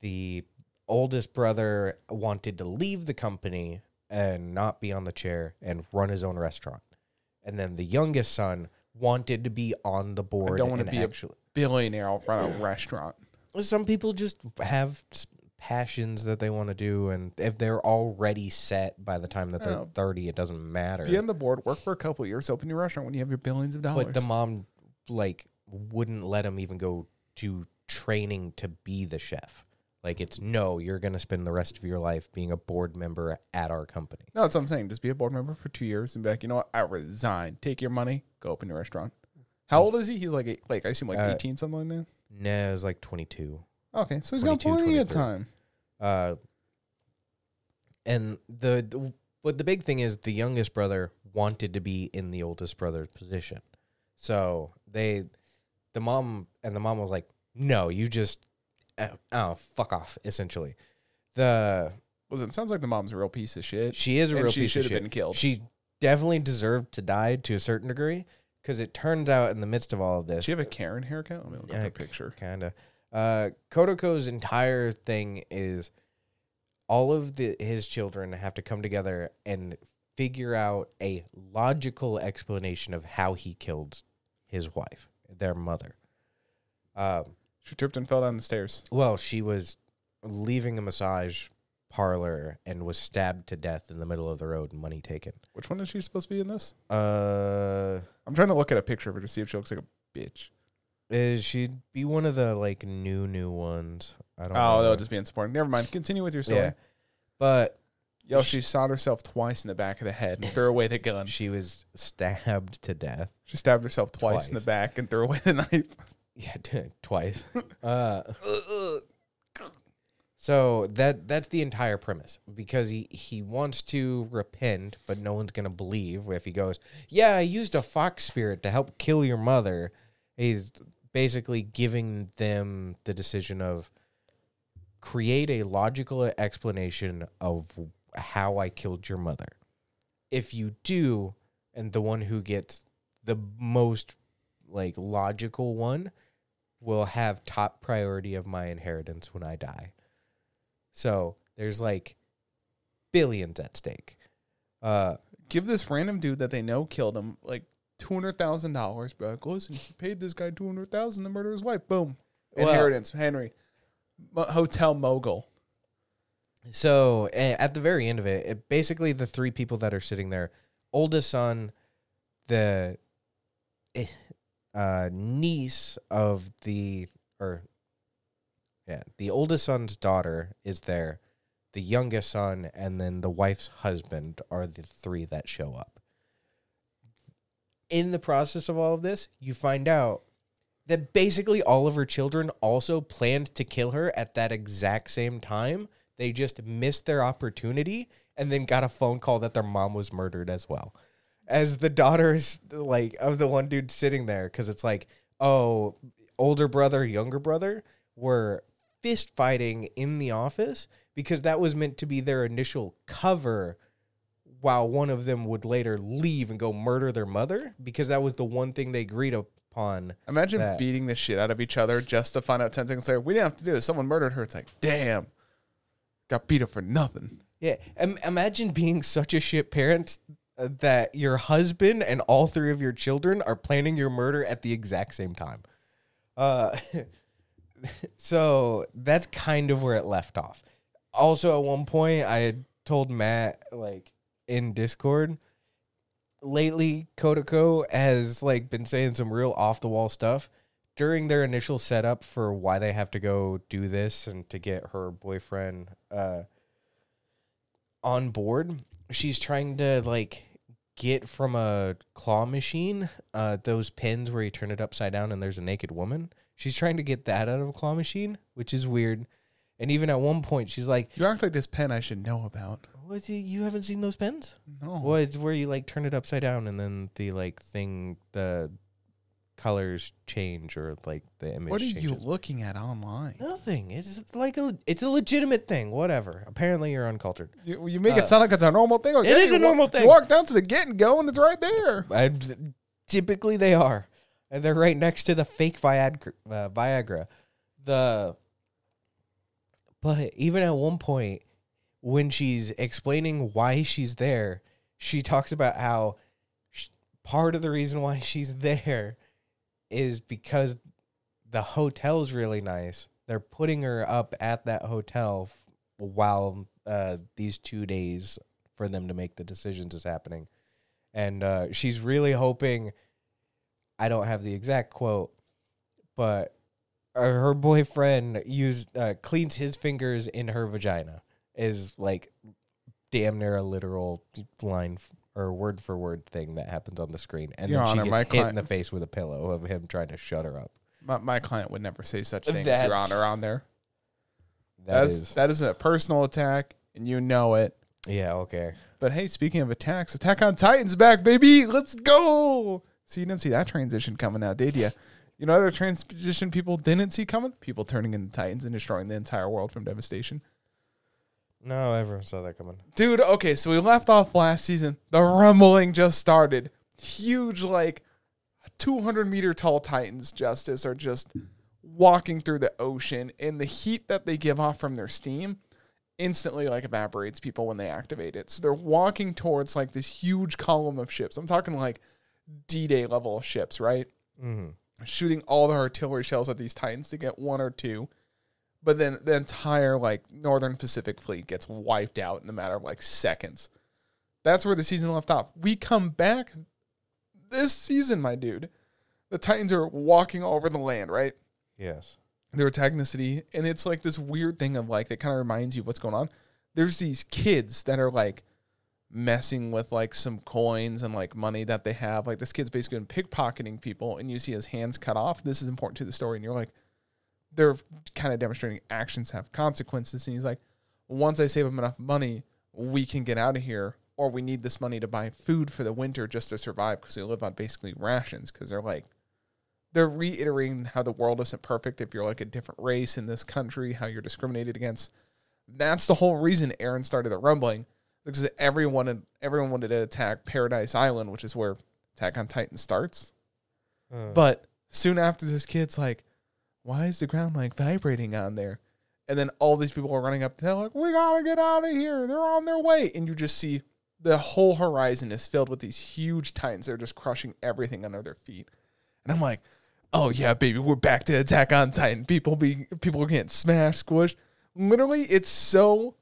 The oldest brother wanted to leave the company and not be on the chair and run his own restaurant. And then the youngest son wanted to be on the board. don't wanna and be a- Billionaire out front of a restaurant. Some people just have passions that they want to do, and if they're already set by the time that they're Oh. thirty, it doesn't matter. Be on the board, work for a couple years, open your restaurant when you have your billions of dollars. But the mom like wouldn't let him even go to training to be the chef. Like it's no, you're gonna spend the rest of your life being a board member at our company. no, that's what I'm saying. Just be a board member for two years and be like, you know what? I resign. Take your money. Go open your restaurant. How old is he? He's like, eight, like I assume like Uh, 18, something like that. No, it was like twenty two. Okay, so he's got plenty of time. Uh, and the, the but the big thing is the youngest brother wanted to be in the oldest brother's position, so they, the mom and the mom was like, "No, you just, uh, oh, fuck off." Essentially, the Listen, it sounds like the mom's a real piece of shit. she is a real she piece should of have shit. been killed. She definitely deserved to die to a certain degree because it turns out in the midst of all of this, Does she have a Karen haircut? Let me look Yeah, at the picture. kind of. Uh, Kotoko's entire thing is all of the his children have to come together and figure out a logical explanation of how he killed his wife, their mother. Um, She tripped and fell down the stairs. well, she was leaving a massage parlor and was stabbed to death in the middle of the road, and money taken. Which one is she supposed to be in this? Uh, I'm trying to look at a picture of her to see if she looks like a bitch. Is she'd be one of the like new new ones? I don't. Oh, know. they'll just be in support. Never mind. Continue with your story. yeah, but Yo, she shot herself twice in the back of the head and threw away the gun. She was stabbed to death. She stabbed herself twice, in the back and threw away the knife. [LAUGHS] Yeah, twice. [LAUGHS] uh, so that that's the entire premise because he he wants to repent, but no one's gonna believe if he goes, "Yeah, I used a fox spirit to help kill your mother." He's basically giving them the decision of create a logical explanation of how I killed your mother. If you do, and the one who gets the most like logical one will have top priority of my inheritance when I die. So there's like billions at stake. Uh, Give this random dude that they know killed him like two hundred thousand dollars. Be like, listen, he paid this guy two hundred thousand to murder his wife. Boom, Well- inheritance. Henry, Mo- hotel mogul. so at the very end of it, it, basically the three people that are sitting there, oldest son, the eh, uh, niece of the or yeah, the oldest son's daughter is there. The youngest son and then the wife's husband are the three that show up. In the process of all of this, you find out that basically all of her children also planned to kill her at that exact same time. They just missed their opportunity and then got a phone call that their mom was murdered as well. As the daughters like of the one dude sitting there cuz it's like, "Oh, older brother, younger brother were fist fighting in the office because that was meant to be their initial cover while one of them would later leave and go murder their mother because that was the one thing they agreed upon. Imagine that- beating the shit out of each other just to find out 10 seconds later, we didn't have to do this. Someone murdered her. It's like, damn. Got beat up for nothing. Yeah, Im- imagine being such a shit parent uh, that your husband and all three of your children are planning your murder at the exact same time. Uh, [LAUGHS] so that's kind of where it left off. Also, at one point, I had told Matt like in Discord. Lately, Kotoko has like been saying some real off the wall stuff during their initial setup for why they have to go do this and to get her boyfriend uh on board. She's trying to like get from a claw machine uh those pins where you turn it upside down and there's a naked woman. She's trying to get that out of a claw machine, which is weird. And even at one point, she's like, You act like this pen I should know about. "What? You you haven't seen those pens? No. What? It's where you like turn it upside down and then the like thing, the colors change or like the image. What are you looking at online? Nothing. It's like a. It's a legitimate thing. Whatever. Apparently, you're uncultured. You, you make Uh, it sound like it's a normal thing. Okay, is a you wa- normal you thing. walk down to the get and go, and it's right there. I, typically, they are, and they're right next to the fake Viagra. Uh, Viagra. The. But even at one point, when she's explaining why she's there, she talks about how sh- part of the reason why [LAUGHS] she's there is because the hotel's really nice. They're putting her up at that hotel f- while uh, these two days for them to make the decisions is happening. And uh, she's really hoping, I don't have the exact quote, but uh, her boyfriend used uh, cleans his fingers in her vagina is like damn near a literal line f- or word for word thing that happens on the screen, and Your then Honor, she my gets hit in client- the face with a pillow of him trying to shut her up. My, my client would never say such things, That's- Your Honor, on there. That That's is, that is a personal attack, and you know it. yeah, okay. But hey, speaking of attacks, Attack on Titan's back, baby. Let's go. So you didn't see that transition coming out, did you? You know other transition people didn't see coming? People turning into Titans and destroying the entire world from devastation. No, everyone saw that coming. Dude, okay, so we left off last season. The rumbling just started. Huge, like 200 meter tall Titans, Justus, are just walking through the ocean, and the heat that they give off from their steam instantly like evaporates people when they activate it. So they're walking towards like this huge column of ships. I'm talking like D Day level ships, right? Mm-hmm. shooting all the artillery shells at these titans to get one or two but then the entire like northern pacific fleet gets wiped out in the matter of like seconds. That's where the season left off. We come back this season my dude. The titans are walking all over the land right? Yes. they're attacking the city and it's like this weird thing of like that kind of reminds you of what's going on. There's these kids that are like messing with like some coins and like money that they have. Like this kid's basically been pickpocketing people and you see his hands cut off. This is important to the story and you're like they're kind of demonstrating actions have consequences and he's like once i save him enough money we can get out of here or we need this money to buy food for the winter just to survive because they live on basically rations because they're like they're reiterating how the world isn't perfect if you're like a different race in this country, how you're discriminated against. That's the whole reason Eren started the rumbling because everyone everyone wanted to attack Paradise Island, which is where Attack on Titan starts. Uh, But soon after, this kid's like, "Why is the ground like vibrating on there?" And then all these people are running up. They're like, "We gotta get out of here! They're on their way!" And you just see the whole horizon is filled with these huge titans. They're just crushing everything under their feet. And I'm like, "Oh yeah, baby, we're back to Attack on Titan. People be people getting smashed, squished. Literally, it's so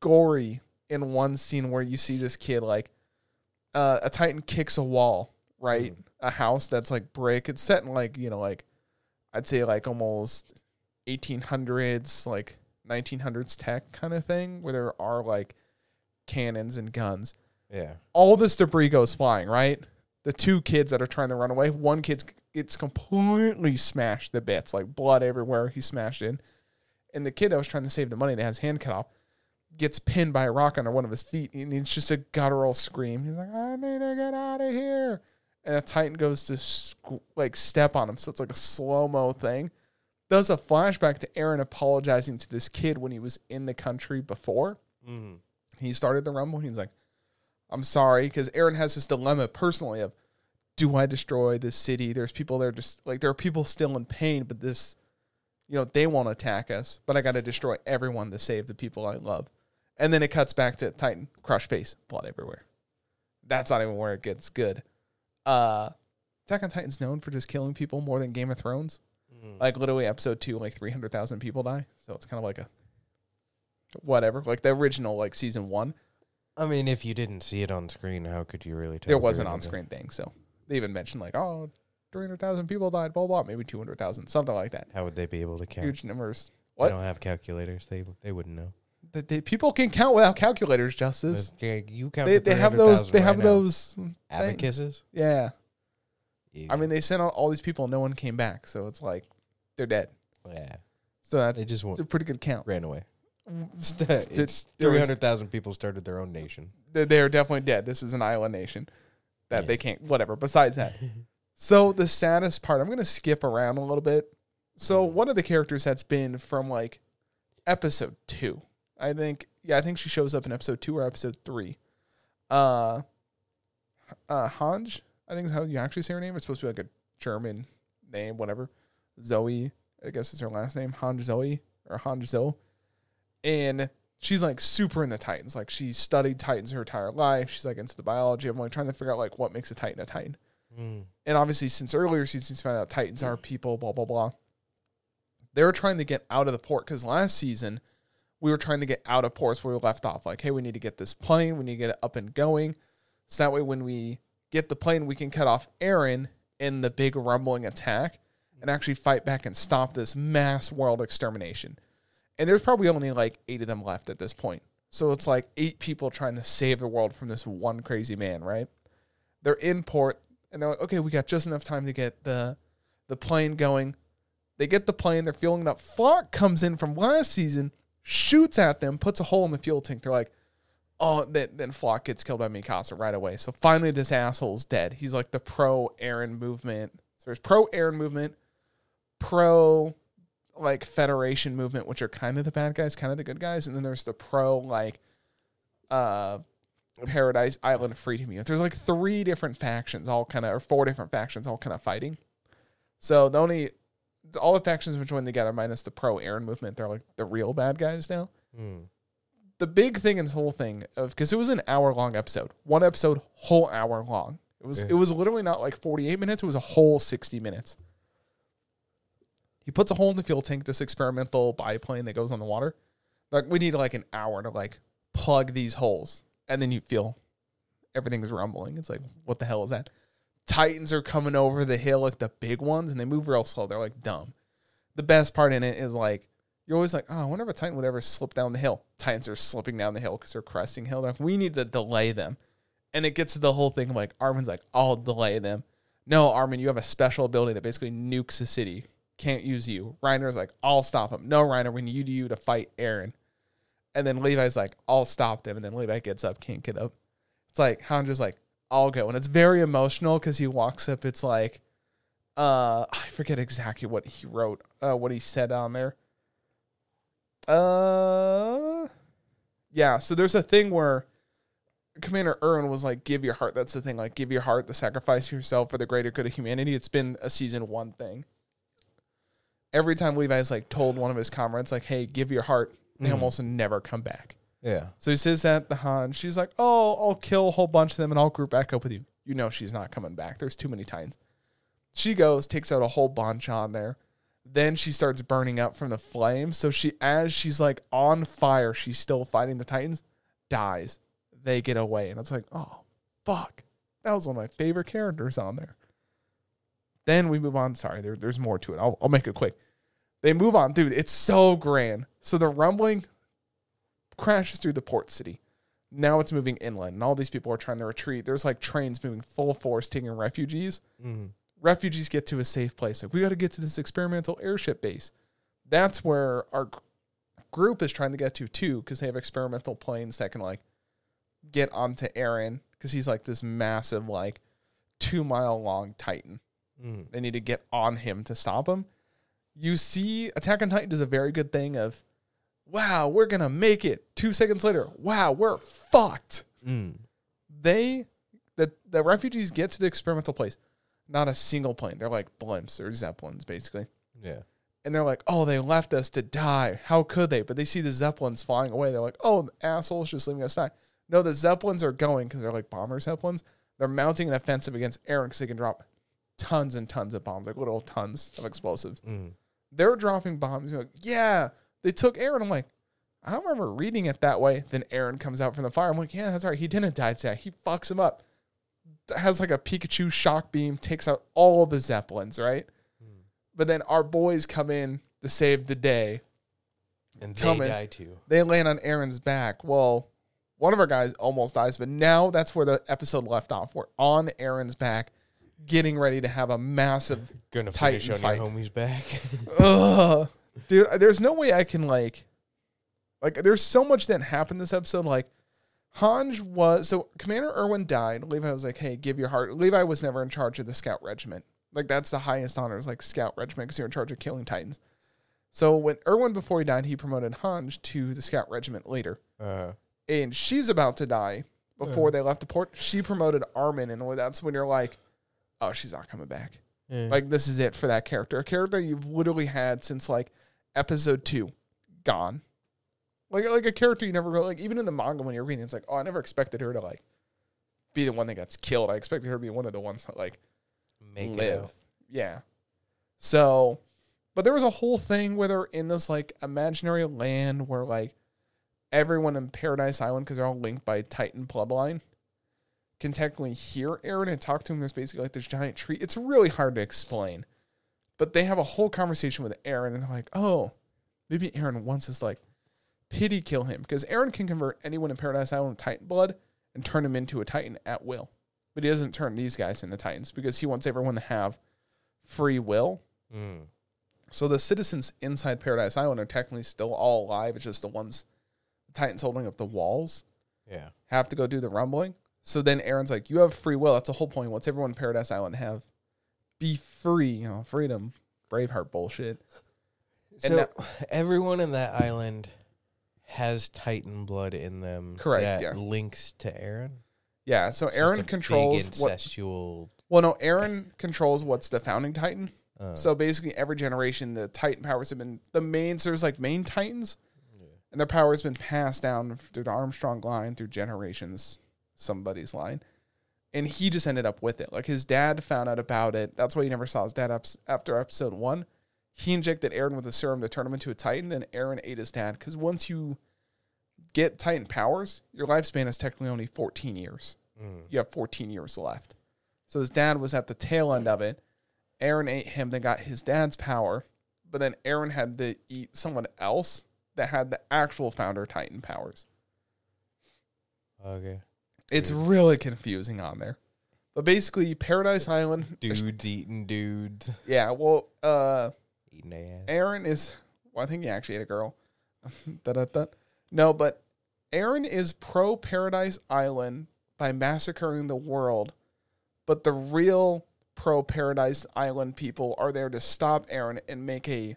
gory in one scene where you see this kid like uh, a titan kicks a wall, right? A house that's like brick. It's set in like you know like I'd say like almost 1800s, like 1900s tech kind of thing, where there are like cannons and guns. yeah. All this debris goes flying, right? The two kids that are trying to run away, one kid gets completely smashed to bits, like blood everywhere. He smashed in. And the kid that was trying to save the money that has hand cut off gets pinned by a rock under one of his feet. And it's just a guttural scream. He's like, I need to get out of here. And a Titan goes to squ- like step on him. So it's like a slow mo thing. Does a flashback to Eren apologizing to this kid when he was in the country before Mm-hmm. he started the rumble. He's like, I'm sorry, because Eren has this dilemma personally of, do I destroy this city? There's people there just like there are people still in pain, but this, you know, they won't attack us, but I got to destroy everyone to save the people I love. And then it cuts back to Titan, crush face, blood everywhere. That's not even where it gets good. Uh, Attack on Titan's known for just killing people more than Game of Thrones. Mm-hmm. Like literally episode two, like three hundred thousand people die. So it's kind of like a whatever. Like the original, like season one. I mean, if you didn't see it on screen, how could you really tell? there was an on screen thing. So they even mentioned like, oh, 300,000 people died, blah, blah, maybe 200,000, something like that. How would they be able to count? Huge numbers. What? They don't have calculators. They they wouldn't know. People can count without calculators, Justus. Okay, you count. They, they have those, they right have now. those. abacuses. Yeah. Yeah. I mean, they sent out all these people and no one came back. So it's like, they're dead. yeah, So that's they just it's went, a pretty good count. ran away. Mm. [LAUGHS] it's there three hundred thousand people started their own nation. They're, they're definitely dead. This is an island nation that Yeah. they can't, whatever. Besides that. [LAUGHS] So the saddest part, I'm going to skip around a little bit. So mm-hmm. one of the characters that's been from like episode two, I think. Yeah, I think she shows up in episode two or episode three. Uh, uh, Hange, I think is how you actually say her name. It's supposed to be like a German name, whatever. Zoe, I guess is her last name. Hange Zoe or Hange Zoe, and she's like super in the Titans. Like she studied Titans her entire life. She's like into the biology. I'm like trying to figure out like what makes a Titan a Titan Mm. and obviously since earlier seasons found out titans are people blah blah blah they were trying to get out of the port because last season we were trying to get out of ports where we left off. Like hey we need to get this plane. We need to get it up and going. So that way when we get the plane we can cut off Eren in the big rumbling attack and actually fight back and stop this mass world extermination. And there's probably only like eight of them left at this point. So it's like eight people trying to save the world from this one crazy man right? They're in port and they're like, okay, we got just enough time to get the the plane going. They get the plane, they're fueling it up. Floch comes in from last season, shoots at them, puts a hole in the fuel tank. They're like, oh, then, then Floch gets killed by Mikasa right away. So finally, this asshole's dead. He's like the pro Eren movement. So there's pro Eren movement, pro like Federation movement, which are kind of the bad guys, kind of the good guys, and then there's the pro like uh Paradise Island Freedom Unit. There's like three different factions, all kind of, or four different factions, all kind of fighting. So the only, all the factions have joined together, minus the pro Eren movement. They're like the real bad guys now. Mm. The big thing in this whole thing of because it was an hour long episode, one episode, whole hour long. It was Yeah. it was literally not like 48 minutes. It was a whole 60 minutes. He puts a hole in the fuel tank. This experimental biplane that goes on the water. Like we need like an hour to like plug these holes, and then you feel everything's rumbling. It's like what the hell is that? Titans are coming over the hill like the big ones, and they move real slow. They're like dumb. The best part in it is like you're always like, oh, I wonder if a Titan would ever slip down the hill. Titans are slipping down the hill because they're cresting hill. They're like, we need to delay them. And it gets to the whole thing like Armin's like, I'll delay them. No, Armin, you have a special ability that basically nukes a city. Can't use you. Reiner's like, I'll stop him. No, Reiner, we need you to fight Eren. And then Levi's like, I'll stop them. And then Levi gets up, can't get up. It's like Hanja's like, I'll go. And it's very emotional because he walks up. It's like, uh, I forget exactly what he wrote, uh, what he said on there. Uh, yeah. So there's a thing where Commander Erwin was like, "Give your heart." That's the thing. Like, give your heart, the sacrifice yourself for the greater good of humanity. It's been a season one thing. Every time Levi's like told one of his comrades, like, "Hey, give your heart," they Mhm. almost never come back. Yeah. So he says that to Han. She's like, "Oh, I'll kill a whole bunch of them and I'll group back up with you." You know she's not coming back. There's too many Titans. She goes, takes out a whole bunch on there. Then she starts burning up from the flames. So she, as she's like on fire, she's still fighting the Titans. Dies. They get away, and it's like, oh, fuck. That was one of my favorite characters on there. Then we move on. Sorry, there, there's more to it. I'll, I'll make it quick. They move on, dude. It's so grand. So the rumbling crashes through the port city. Now it's moving inland, and all these people are trying to retreat. There's like trains moving full force, taking refugees. Mm. refugees get to a safe place. Like we got to get to this experimental airship base. That's where our group is trying to get to too, because they have experimental planes that can like get onto Eren, because he's like this massive, like two mile long Titan. Mm. They need to get on him to stop him. You see, Attack on Titan does a very good thing of, wow, we're gonna make it. Two seconds later, wow, we're fucked. Mm. They, the the refugees get to the experimental place, not a single plane. They're like blimps or zeppelins, basically. Yeah. And they're like, oh, they left us to die. How could they? But they see the zeppelins flying away. They're like, oh, the assholes just leaving us die. No, the zeppelins are going because they're like bomber zeppelins. They're mounting an offensive against Eren because they can drop tons and tons of bombs, like little tons of explosives. Mm. They're dropping bombs. You're like, yeah, they took Eren. I'm like, I don't remember reading it that way. Then Eren comes out from the fire. I'm like, yeah, that's right. He didn't die today. He fucks him up. Has like a Pikachu shock beam, takes out all the zeppelins, right? Hmm. But then our boys come in to save the day. And they Coming. die too. They land on Eren's back. Well, one of our guys almost dies, but now that's where the episode left off. We're on Eren's back, getting ready to have a massive Gonna Titan finish on fight. your homie's back. [LAUGHS] Ugh. Dude, there's no way I can like like there's so much that happened this episode. Like Hange was so Commander Erwin died. Levi was like, hey, give your heart. Levi was never in charge of the scout regiment. Like that's the highest honors, like scout regiment, because you're in charge of killing titans. So when Erwin before he died, he promoted Hange to the scout regiment leader. uh, And she's about to die before they left the port. She promoted Armin, and that's when you're like, oh, she's not coming back. yeah. Like this is it for that character. A character you've literally had since like episode two, gone. Like like a character you never really like. Even in the manga when you're reading, it's like, oh, I never expected her to like be the one that gets killed. I expected her to be one of the ones that like make it live. Yeah. So, but there was a whole thing with her in this like imaginary land where like everyone in Paradise Island, because they're all linked by Titan bloodline, can technically hear Eren and talk to him. There's basically like this giant tree. It's really hard to explain. But they have a whole conversation with Eren and they're like, oh, maybe Eren wants us like pity kill him. Because Eren can convert anyone in Paradise Island to Titan blood and turn him into a Titan at will. But he doesn't turn these guys into Titans because he wants everyone to have free will. Mm. So the citizens inside Paradise Island are technically still all alive. It's just the ones, the Titans holding up the walls, Yeah. have to go do the rumbling. So then Eren's like, "You have free will. That's the whole point. What's everyone in Paradise Island have? Be free. You know, freedom. Braveheart bullshit. And So now- everyone in that island has Titan blood in them. Correct, That yeah. links to Eren. Yeah. So It's just Eren a big controls what? Well, no, Eren controls what's the founding Titan. Uh, So basically, every generation, the Titan powers have been the main. So there's like main Titans, and their power has been passed down through the Armstrong line through generations, somebody's line, and he just ended up with it. Like his dad found out about it. That's why he never saw his dad up after episode one. He injected Eren with a serum to turn him into a Titan. Then Eren ate his dad because once you get Titan powers, your lifespan is technically only 14 years mm. you have 14 years left. So his dad was at the tail end of it. Eren ate him, then got his dad's power, but then Eren had to eat someone else that had the actual founder Titan powers. Okay. It's Weird. really confusing on there. But basically, Paradise Island. [LAUGHS] Dudes eating dudes. Yeah, well, uh, Eating ass. Eren is. Well, I think he actually ate a girl. da, da, da. No, but Eren is pro Paradise Island by massacring the world, but the real pro Paradise Island people are there to stop Eren and make a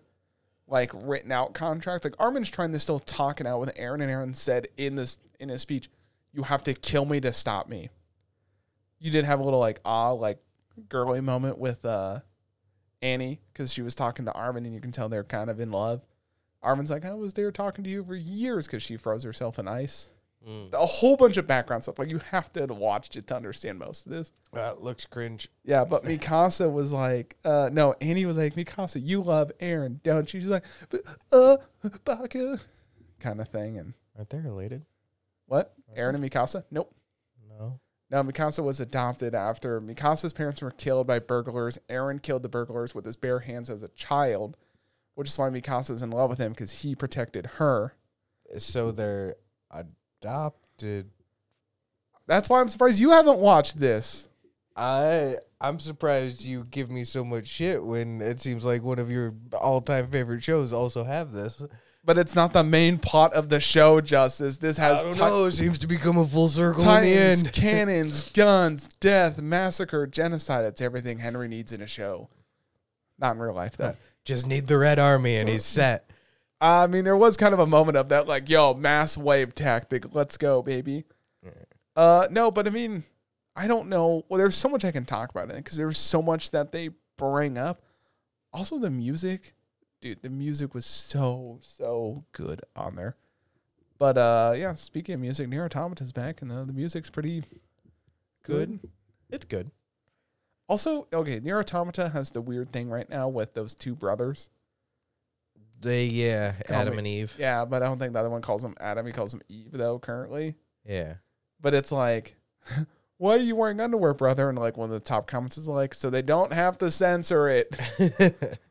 like written out contract. Like Armin's trying to still talk it out with Eren, and Eren said in this in his speech, "You have to kill me to stop me." You did have a little like ah like girly moment with uh Annie because she was talking to Armin, and you can tell they're kind of in love. Armin's like, I was there talking to you for years because she froze herself in ice. Mm. A whole bunch of background stuff. Like you have to watch it to understand most of this. That looks cringe. Yeah, but Mikasa was like, uh, no, Annie was like, Mikasa, you love Eren, don't you? She's like, "But, uh, Baka, kind of thing. And Aren't they related? What? Uh-huh. Eren and Mikasa? Nope. No. No, Mikasa was adopted after Mikasa's parents were killed by burglars. Eren killed the burglars with his bare hands as a child, which is why Mikasa's in love with him because he protected her. So they're adopted. That's why I'm surprised you haven't watched this. I I'm surprised you give me so much shit when it seems like one of your all-time favorite shows also have this. But it's not the main plot of the show, Justus. This has I ti-. It seems to become a full circle titans, in the end. [LAUGHS] cannons, guns, death, massacre, genocide. It's everything Henry needs in a show. Not in real life, though. [LAUGHS] Just need the Red Army and he's set. I mean, there was kind of a moment of that, like, yo, mass wave tactic. Let's go, baby. Uh, no, but I mean, I don't know. Well, there's so much I can talk about it because there's so much that they bring up. Also, the music, dude, the music was so so good on there. But uh, yeah, speaking of music, NieR Automata's back, and uh, the music's pretty good. It's good. Also, okay, NieR Automata has the weird thing right now with those two brothers. They yeah, Call Adam me- and Eve. Yeah, but I don't think the other one calls him Adam. He calls him Eve though currently. Yeah. But it's like, [LAUGHS] why are you wearing underwear, brother? And like one of the top comments is like, so they don't have to censor it. [LAUGHS] [LAUGHS]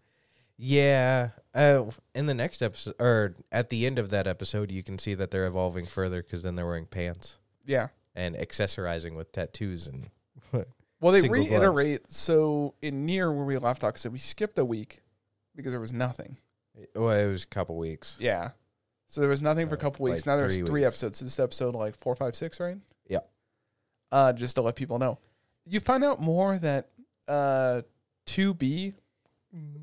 yeah. Uh, in the next episode, or at the end of that episode, you can see that they're evolving further because then they're wearing pants yeah. and accessorizing with tattoos and. [LAUGHS] Well, they Single gloves. reiterate. So in NieR where we left off, so we skipped a week because there was nothing. well, it was a couple weeks. Yeah. So there was nothing for a Uh, couple weeks. like now there's three three weeks. episodes. So this is episode like four, five, six, right? Yeah. Uh, just to let people know, you find out more that uh, two B,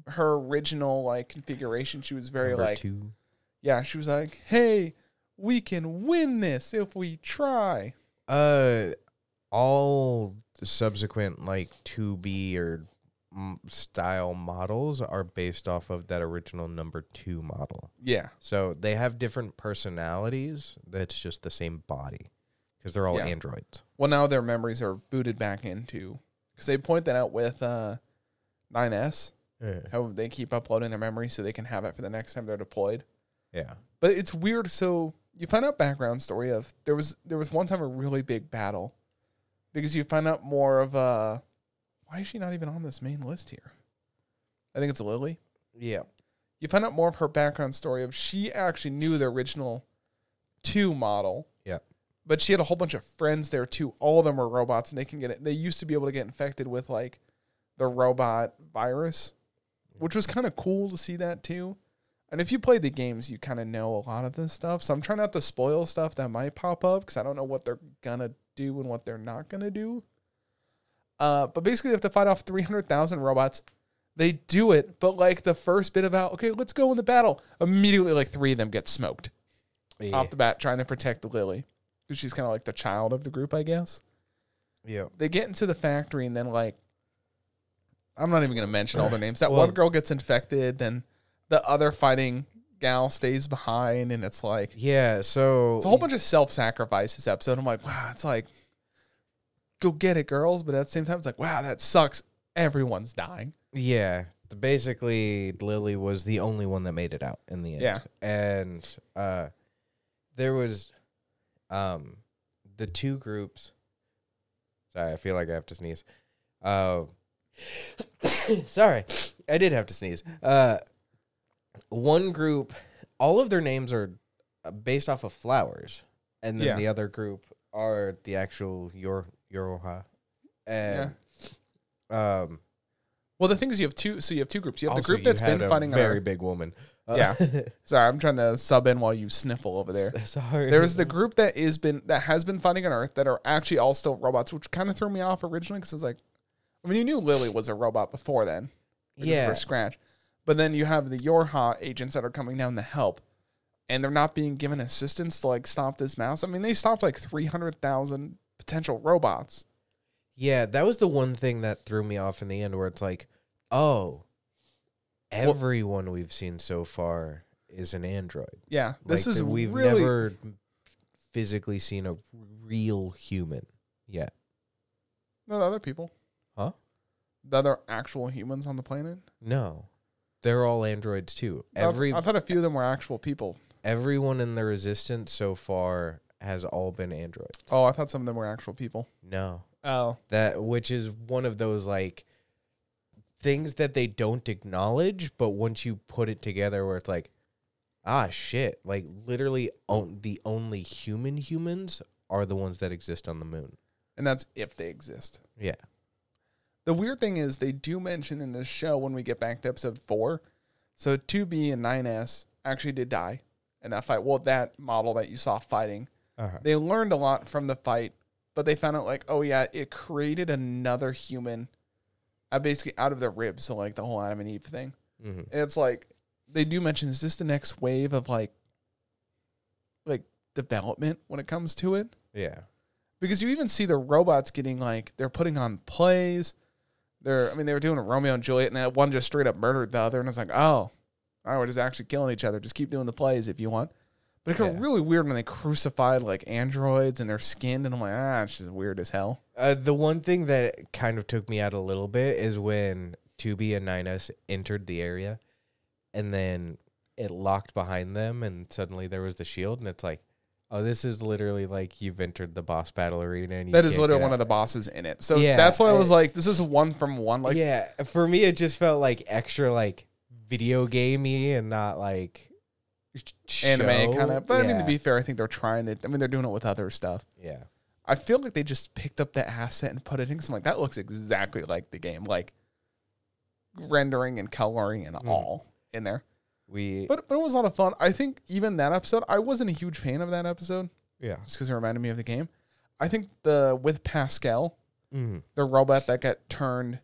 her original like configuration, she was very Number like, two. yeah, she was like, hey, we can win this if we try. Uh, all subsequent like 2B or mm, style models are based off of that original number two model. Yeah. So they have different personalities. That's just the same body because they're all Yeah. androids. Well, now their memories are booted back into because they point that out with uh, 9S. How they keep uploading their memories so they can have it for the next time they're deployed. Yeah. But it's weird. So you find out background story of there was there was one time a really big battle because you find out more of uh why is she not even on this main list here? I think it's Lily. Yeah. You find out more of her background story of she actually knew the original two model. Yeah. But she had a whole bunch of friends there too. All of them were robots and they can get it. They used to be able to get infected with like the robot virus, which was kind of cool to see that too. And if you play the games, you kind of know a lot of this stuff. So I'm trying not to spoil stuff that might pop up because I don't know what they're gonna do and what they're not gonna do. Uh, but basically, they have to fight off 300,000 robots. They do it, but like the first bit about okay, let's go in the battle. Immediately, like three of them get smoked Yeah. off the bat, trying to protect Lily because she's kind of like the child of the group, I guess yeah. they get into the factory and then like I'm not even gonna mention all their names. That Well- one girl gets infected, then the other fighting gal stays behind, and it's like Yeah. So it's a whole bunch of self sacrifice this episode. I'm like, wow, it's like go get it, girls, but at the same time, it's like, wow, that sucks. Everyone's dying. Yeah. Basically, Lily was the only one that made it out in the end. Yeah. And uh, there was um, the two groups. Sorry, I feel like I have to sneeze. Uh, [COUGHS] sorry, I did have to sneeze. Uh, one group, all of their names are uh, based off of flowers, and then Yeah. the other group are the actual your YoRHa. And um, Well, the thing is, you have two. So you have two groups. You have the group you that's had been a fighting. very our- big woman. Uh, Yeah. [LAUGHS] Sorry, I'm trying to sub in while you sniffle over there. [LAUGHS] Sorry. There's the group that is been that has been fighting on Earth that are actually all still robots, which kind of threw me off originally because I was like, I mean, you knew Lily was a robot before then, yeah. her scratch, but then you have the Yorha agents that are coming down to help, and they're not being given assistance to like stop this mouse. I mean, they stopped like three hundred thousand potential robots. Yeah, that was the one thing that threw me off in the end where it's like, oh, everyone we've seen so far is an android. Yeah, this Like, is we've really never physically seen a real human yet. no the other people, The other actual humans on the planet. No. They're all androids too. I thought- Every I thought a few of them were actual people. everyone in the resistance so far has all been androids. Oh, I thought some of them were actual people. No. Oh, that which is one of those like things that they don't acknowledge but once you put it together where it's like ah shit like literally on, the only human humans are the ones that exist on the moon and that's if they exist. yeah The weird thing is they do mention in this show when we get back to episode four. So 2B and 9S actually did die in that fight. Well, that model that you saw fighting, Uh-huh. they learned a lot from the fight, but they found out like, oh yeah, it created another human, uh, basically out of their ribs. So like the whole Adam and Eve thing. hmm And it's like they do mention is this the next wave of like like development when it comes to it? Yeah. Because you even see the robots getting like they're putting on plays. They're I mean they were doing a Romeo and Juliet and that one just straight up murdered the other and it's like, oh, all right, we're just actually killing each other. Just keep doing the plays if you want. But it got Yeah. really weird when they crucified like androids and they're skinned, and I'm like, ah, it's just weird as hell. Uh, the one thing that kind of took me out a little bit is when 2B and 9S entered the area and then it locked behind them and suddenly there was the shield and it's like, oh, this is literally like you've entered the boss battle arena and you That is literally one of the bosses in it. So Yeah, that's why I was like, this is one from one. Like yeah, for me it just felt like extra like video gamey and not like sh- anime kind of. But I mean, to be fair, I think they're trying it. I mean, they're doing it with other stuff. yeah, I feel like they just picked up that asset and put it in. Cause I'm like, that looks exactly like the game, like rendering and coloring and Mhm. all in there. We But but it was a lot of fun. I think even that episode, I wasn't a huge fan of that episode yeah, just because it reminded me of the game. I think the with Pascal, Mhm. the robot that got turned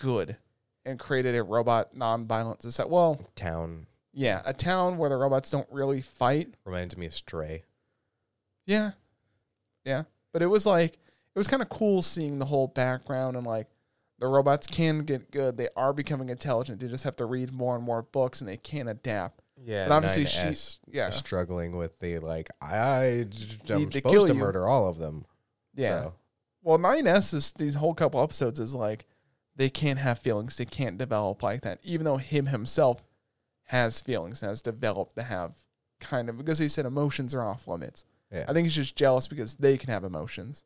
good and created a robot non-violent society. Well, town yeah, a town where the robots don't really fight. reminds me of Stray. Yeah. Yeah. But it was like it was kind of cool seeing the whole background and like the robots can get good. They are becoming intelligent. They just have to read more and more books and they can adapt. Yeah, But obviously she's yeah. struggling with the like I'm Need to supposed to you. murder all of them. Yeah. So, Well, 9S is these whole couple episodes is like they can't have feelings. They can't develop like that. Even though him himself has feelings and has developed to have kind of because he said emotions are off limits. yeah, I think he's just jealous because they can have emotions.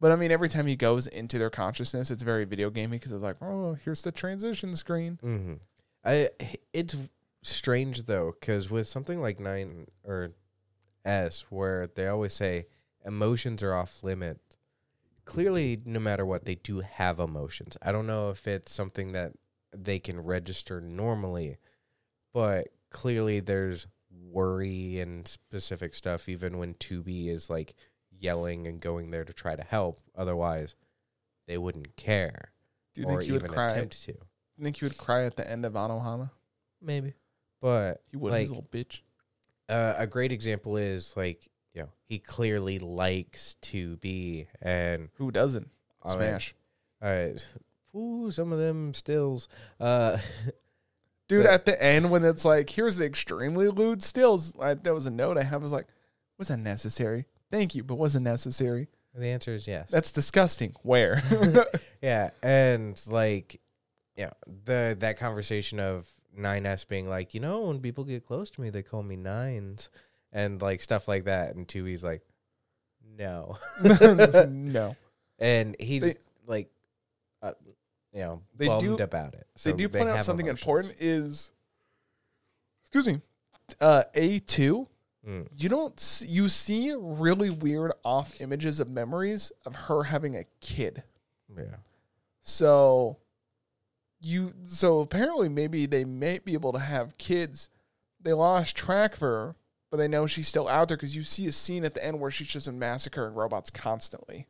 But I mean, every time he goes into their consciousness, it's very video gamey because it's like, oh, here's the transition screen. hmm I it's strange though because with something like nine or S, where they always say emotions are off limit. Clearly, no matter what, they do have emotions. I don't know if it's something that they can register normally, but clearly there's worry and specific stuff. Even when Tubi is like yelling and going there to try to help, otherwise they wouldn't care Do you or think he would even cry? attempt to. You think he would cry at the end of Anohana? Maybe, but He would, like his little bitch. uh, a great example is like you know he clearly likes to be and Who doesn't? I mean, Smash. uh, ooh, some of them stills. Uh, [LAUGHS] Dude, but- at the end when it's like, here's the extremely lewd stills. I, that was a note I have. I was like, was that necessary? Thank you, but wasn't necessary? the answer is yes. That's disgusting. Where? [LAUGHS] [LAUGHS] yeah, and like yeah, the that conversation of 9S being like, you know, when people get close to me, they call me nines and like stuff like that, and 2B's like, no, [LAUGHS] no. and he's They- like, uh, you know, They bummed do- about it. they So do point out something emotions. important is, excuse me, uh, A2 Mm. you don't s- you see really weird off images of memories of her having a kid Yeah. so you so apparently maybe they may be able to have kids they lost track of her but they know she's still out there because you see a scene at the end where she's just been massacring robots constantly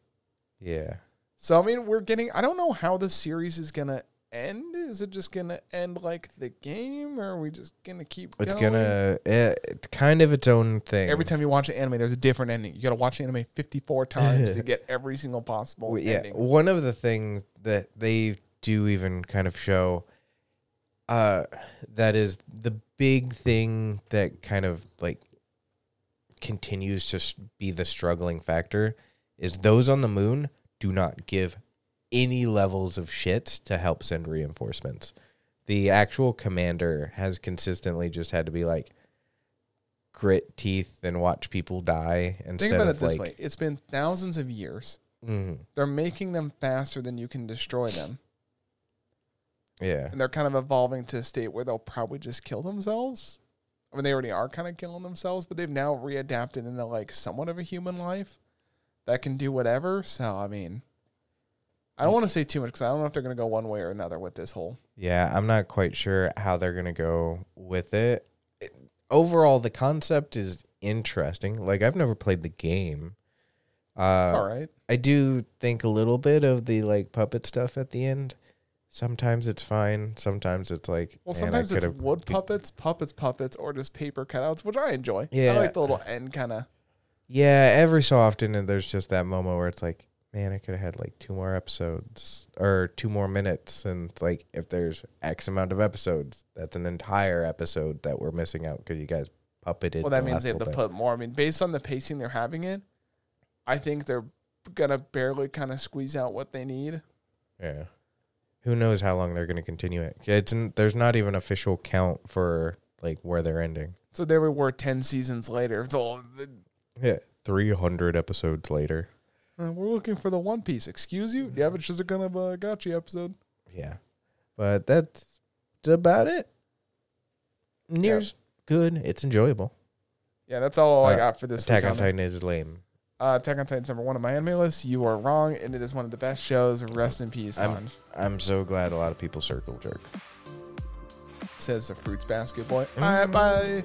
Yeah. so i mean we're getting i don't know how the series is gonna end is it just gonna end like the game or are we just gonna keep It's going? gonna it, it's kind of its own thing. Every time you watch an anime, there's a different ending. You got to watch the anime 54 [LAUGHS] times to get every single possible Well, yeah, ending. one of the things that they do even kind of show uh that is the big thing that kind of like continues to be the struggling factor is those on the moon do not give any levels of shit to help send reinforcements. The actual commander has consistently just had to be like grit teeth and watch people die instead Think about of it this like way: it's been thousands of years. mhm, They're making them faster than you can destroy them, yeah. and they're kind of evolving to a state where they'll probably just kill themselves. I mean, they already are kind of killing themselves, but they've now readapted into like somewhat of a human life that can do whatever. So, I mean, I don't want to say too much because I don't know if they're going to go one way or another with this whole. Yeah, I'm not quite sure how they're gonna go with it. It- Overall, the concept is interesting. Like I've never played the game. Uh, It's all right. I do think a little bit of the like puppet stuff at the end. Sometimes it's fine. Sometimes it's like Well, sometimes it's wood puppets, puppets, puppets, or just paper cutouts, which I enjoy. Yeah. I like the little end kind of. Yeah, every so often, and there's just that moment where it's like, man, I could have had like two more episodes or two more minutes, and like if there's X amount of episodes, that's an entire episode that we're missing out because you guys puppeted. Well, that the means they have to bit. put more. I mean, based on the pacing they're having it, I think they're gonna barely kind of squeeze out what they need. Yeah. Who knows how long they're going to continue it? It's there's not even official count for like where they're ending. So there we were ten seasons later. [LAUGHS] So uh, Yeah, three hundred episodes later. Uh, we're looking for the One Piece. Excuse you? Yeah, but she's gonna have a gotcha episode. Yeah, but that's about it. NieR's good. It's enjoyable. Yeah, that's all I Uh, got for this Attack week. on. Titan is lame. Uh, Attack on Titan's number one on my anime list. You are wrong, and it is one of the best shows. Rest in peace, I'm- Hange, I'm so glad a lot of people circle jerk. says the Fruits Basket Boy. Mm. All right, bye.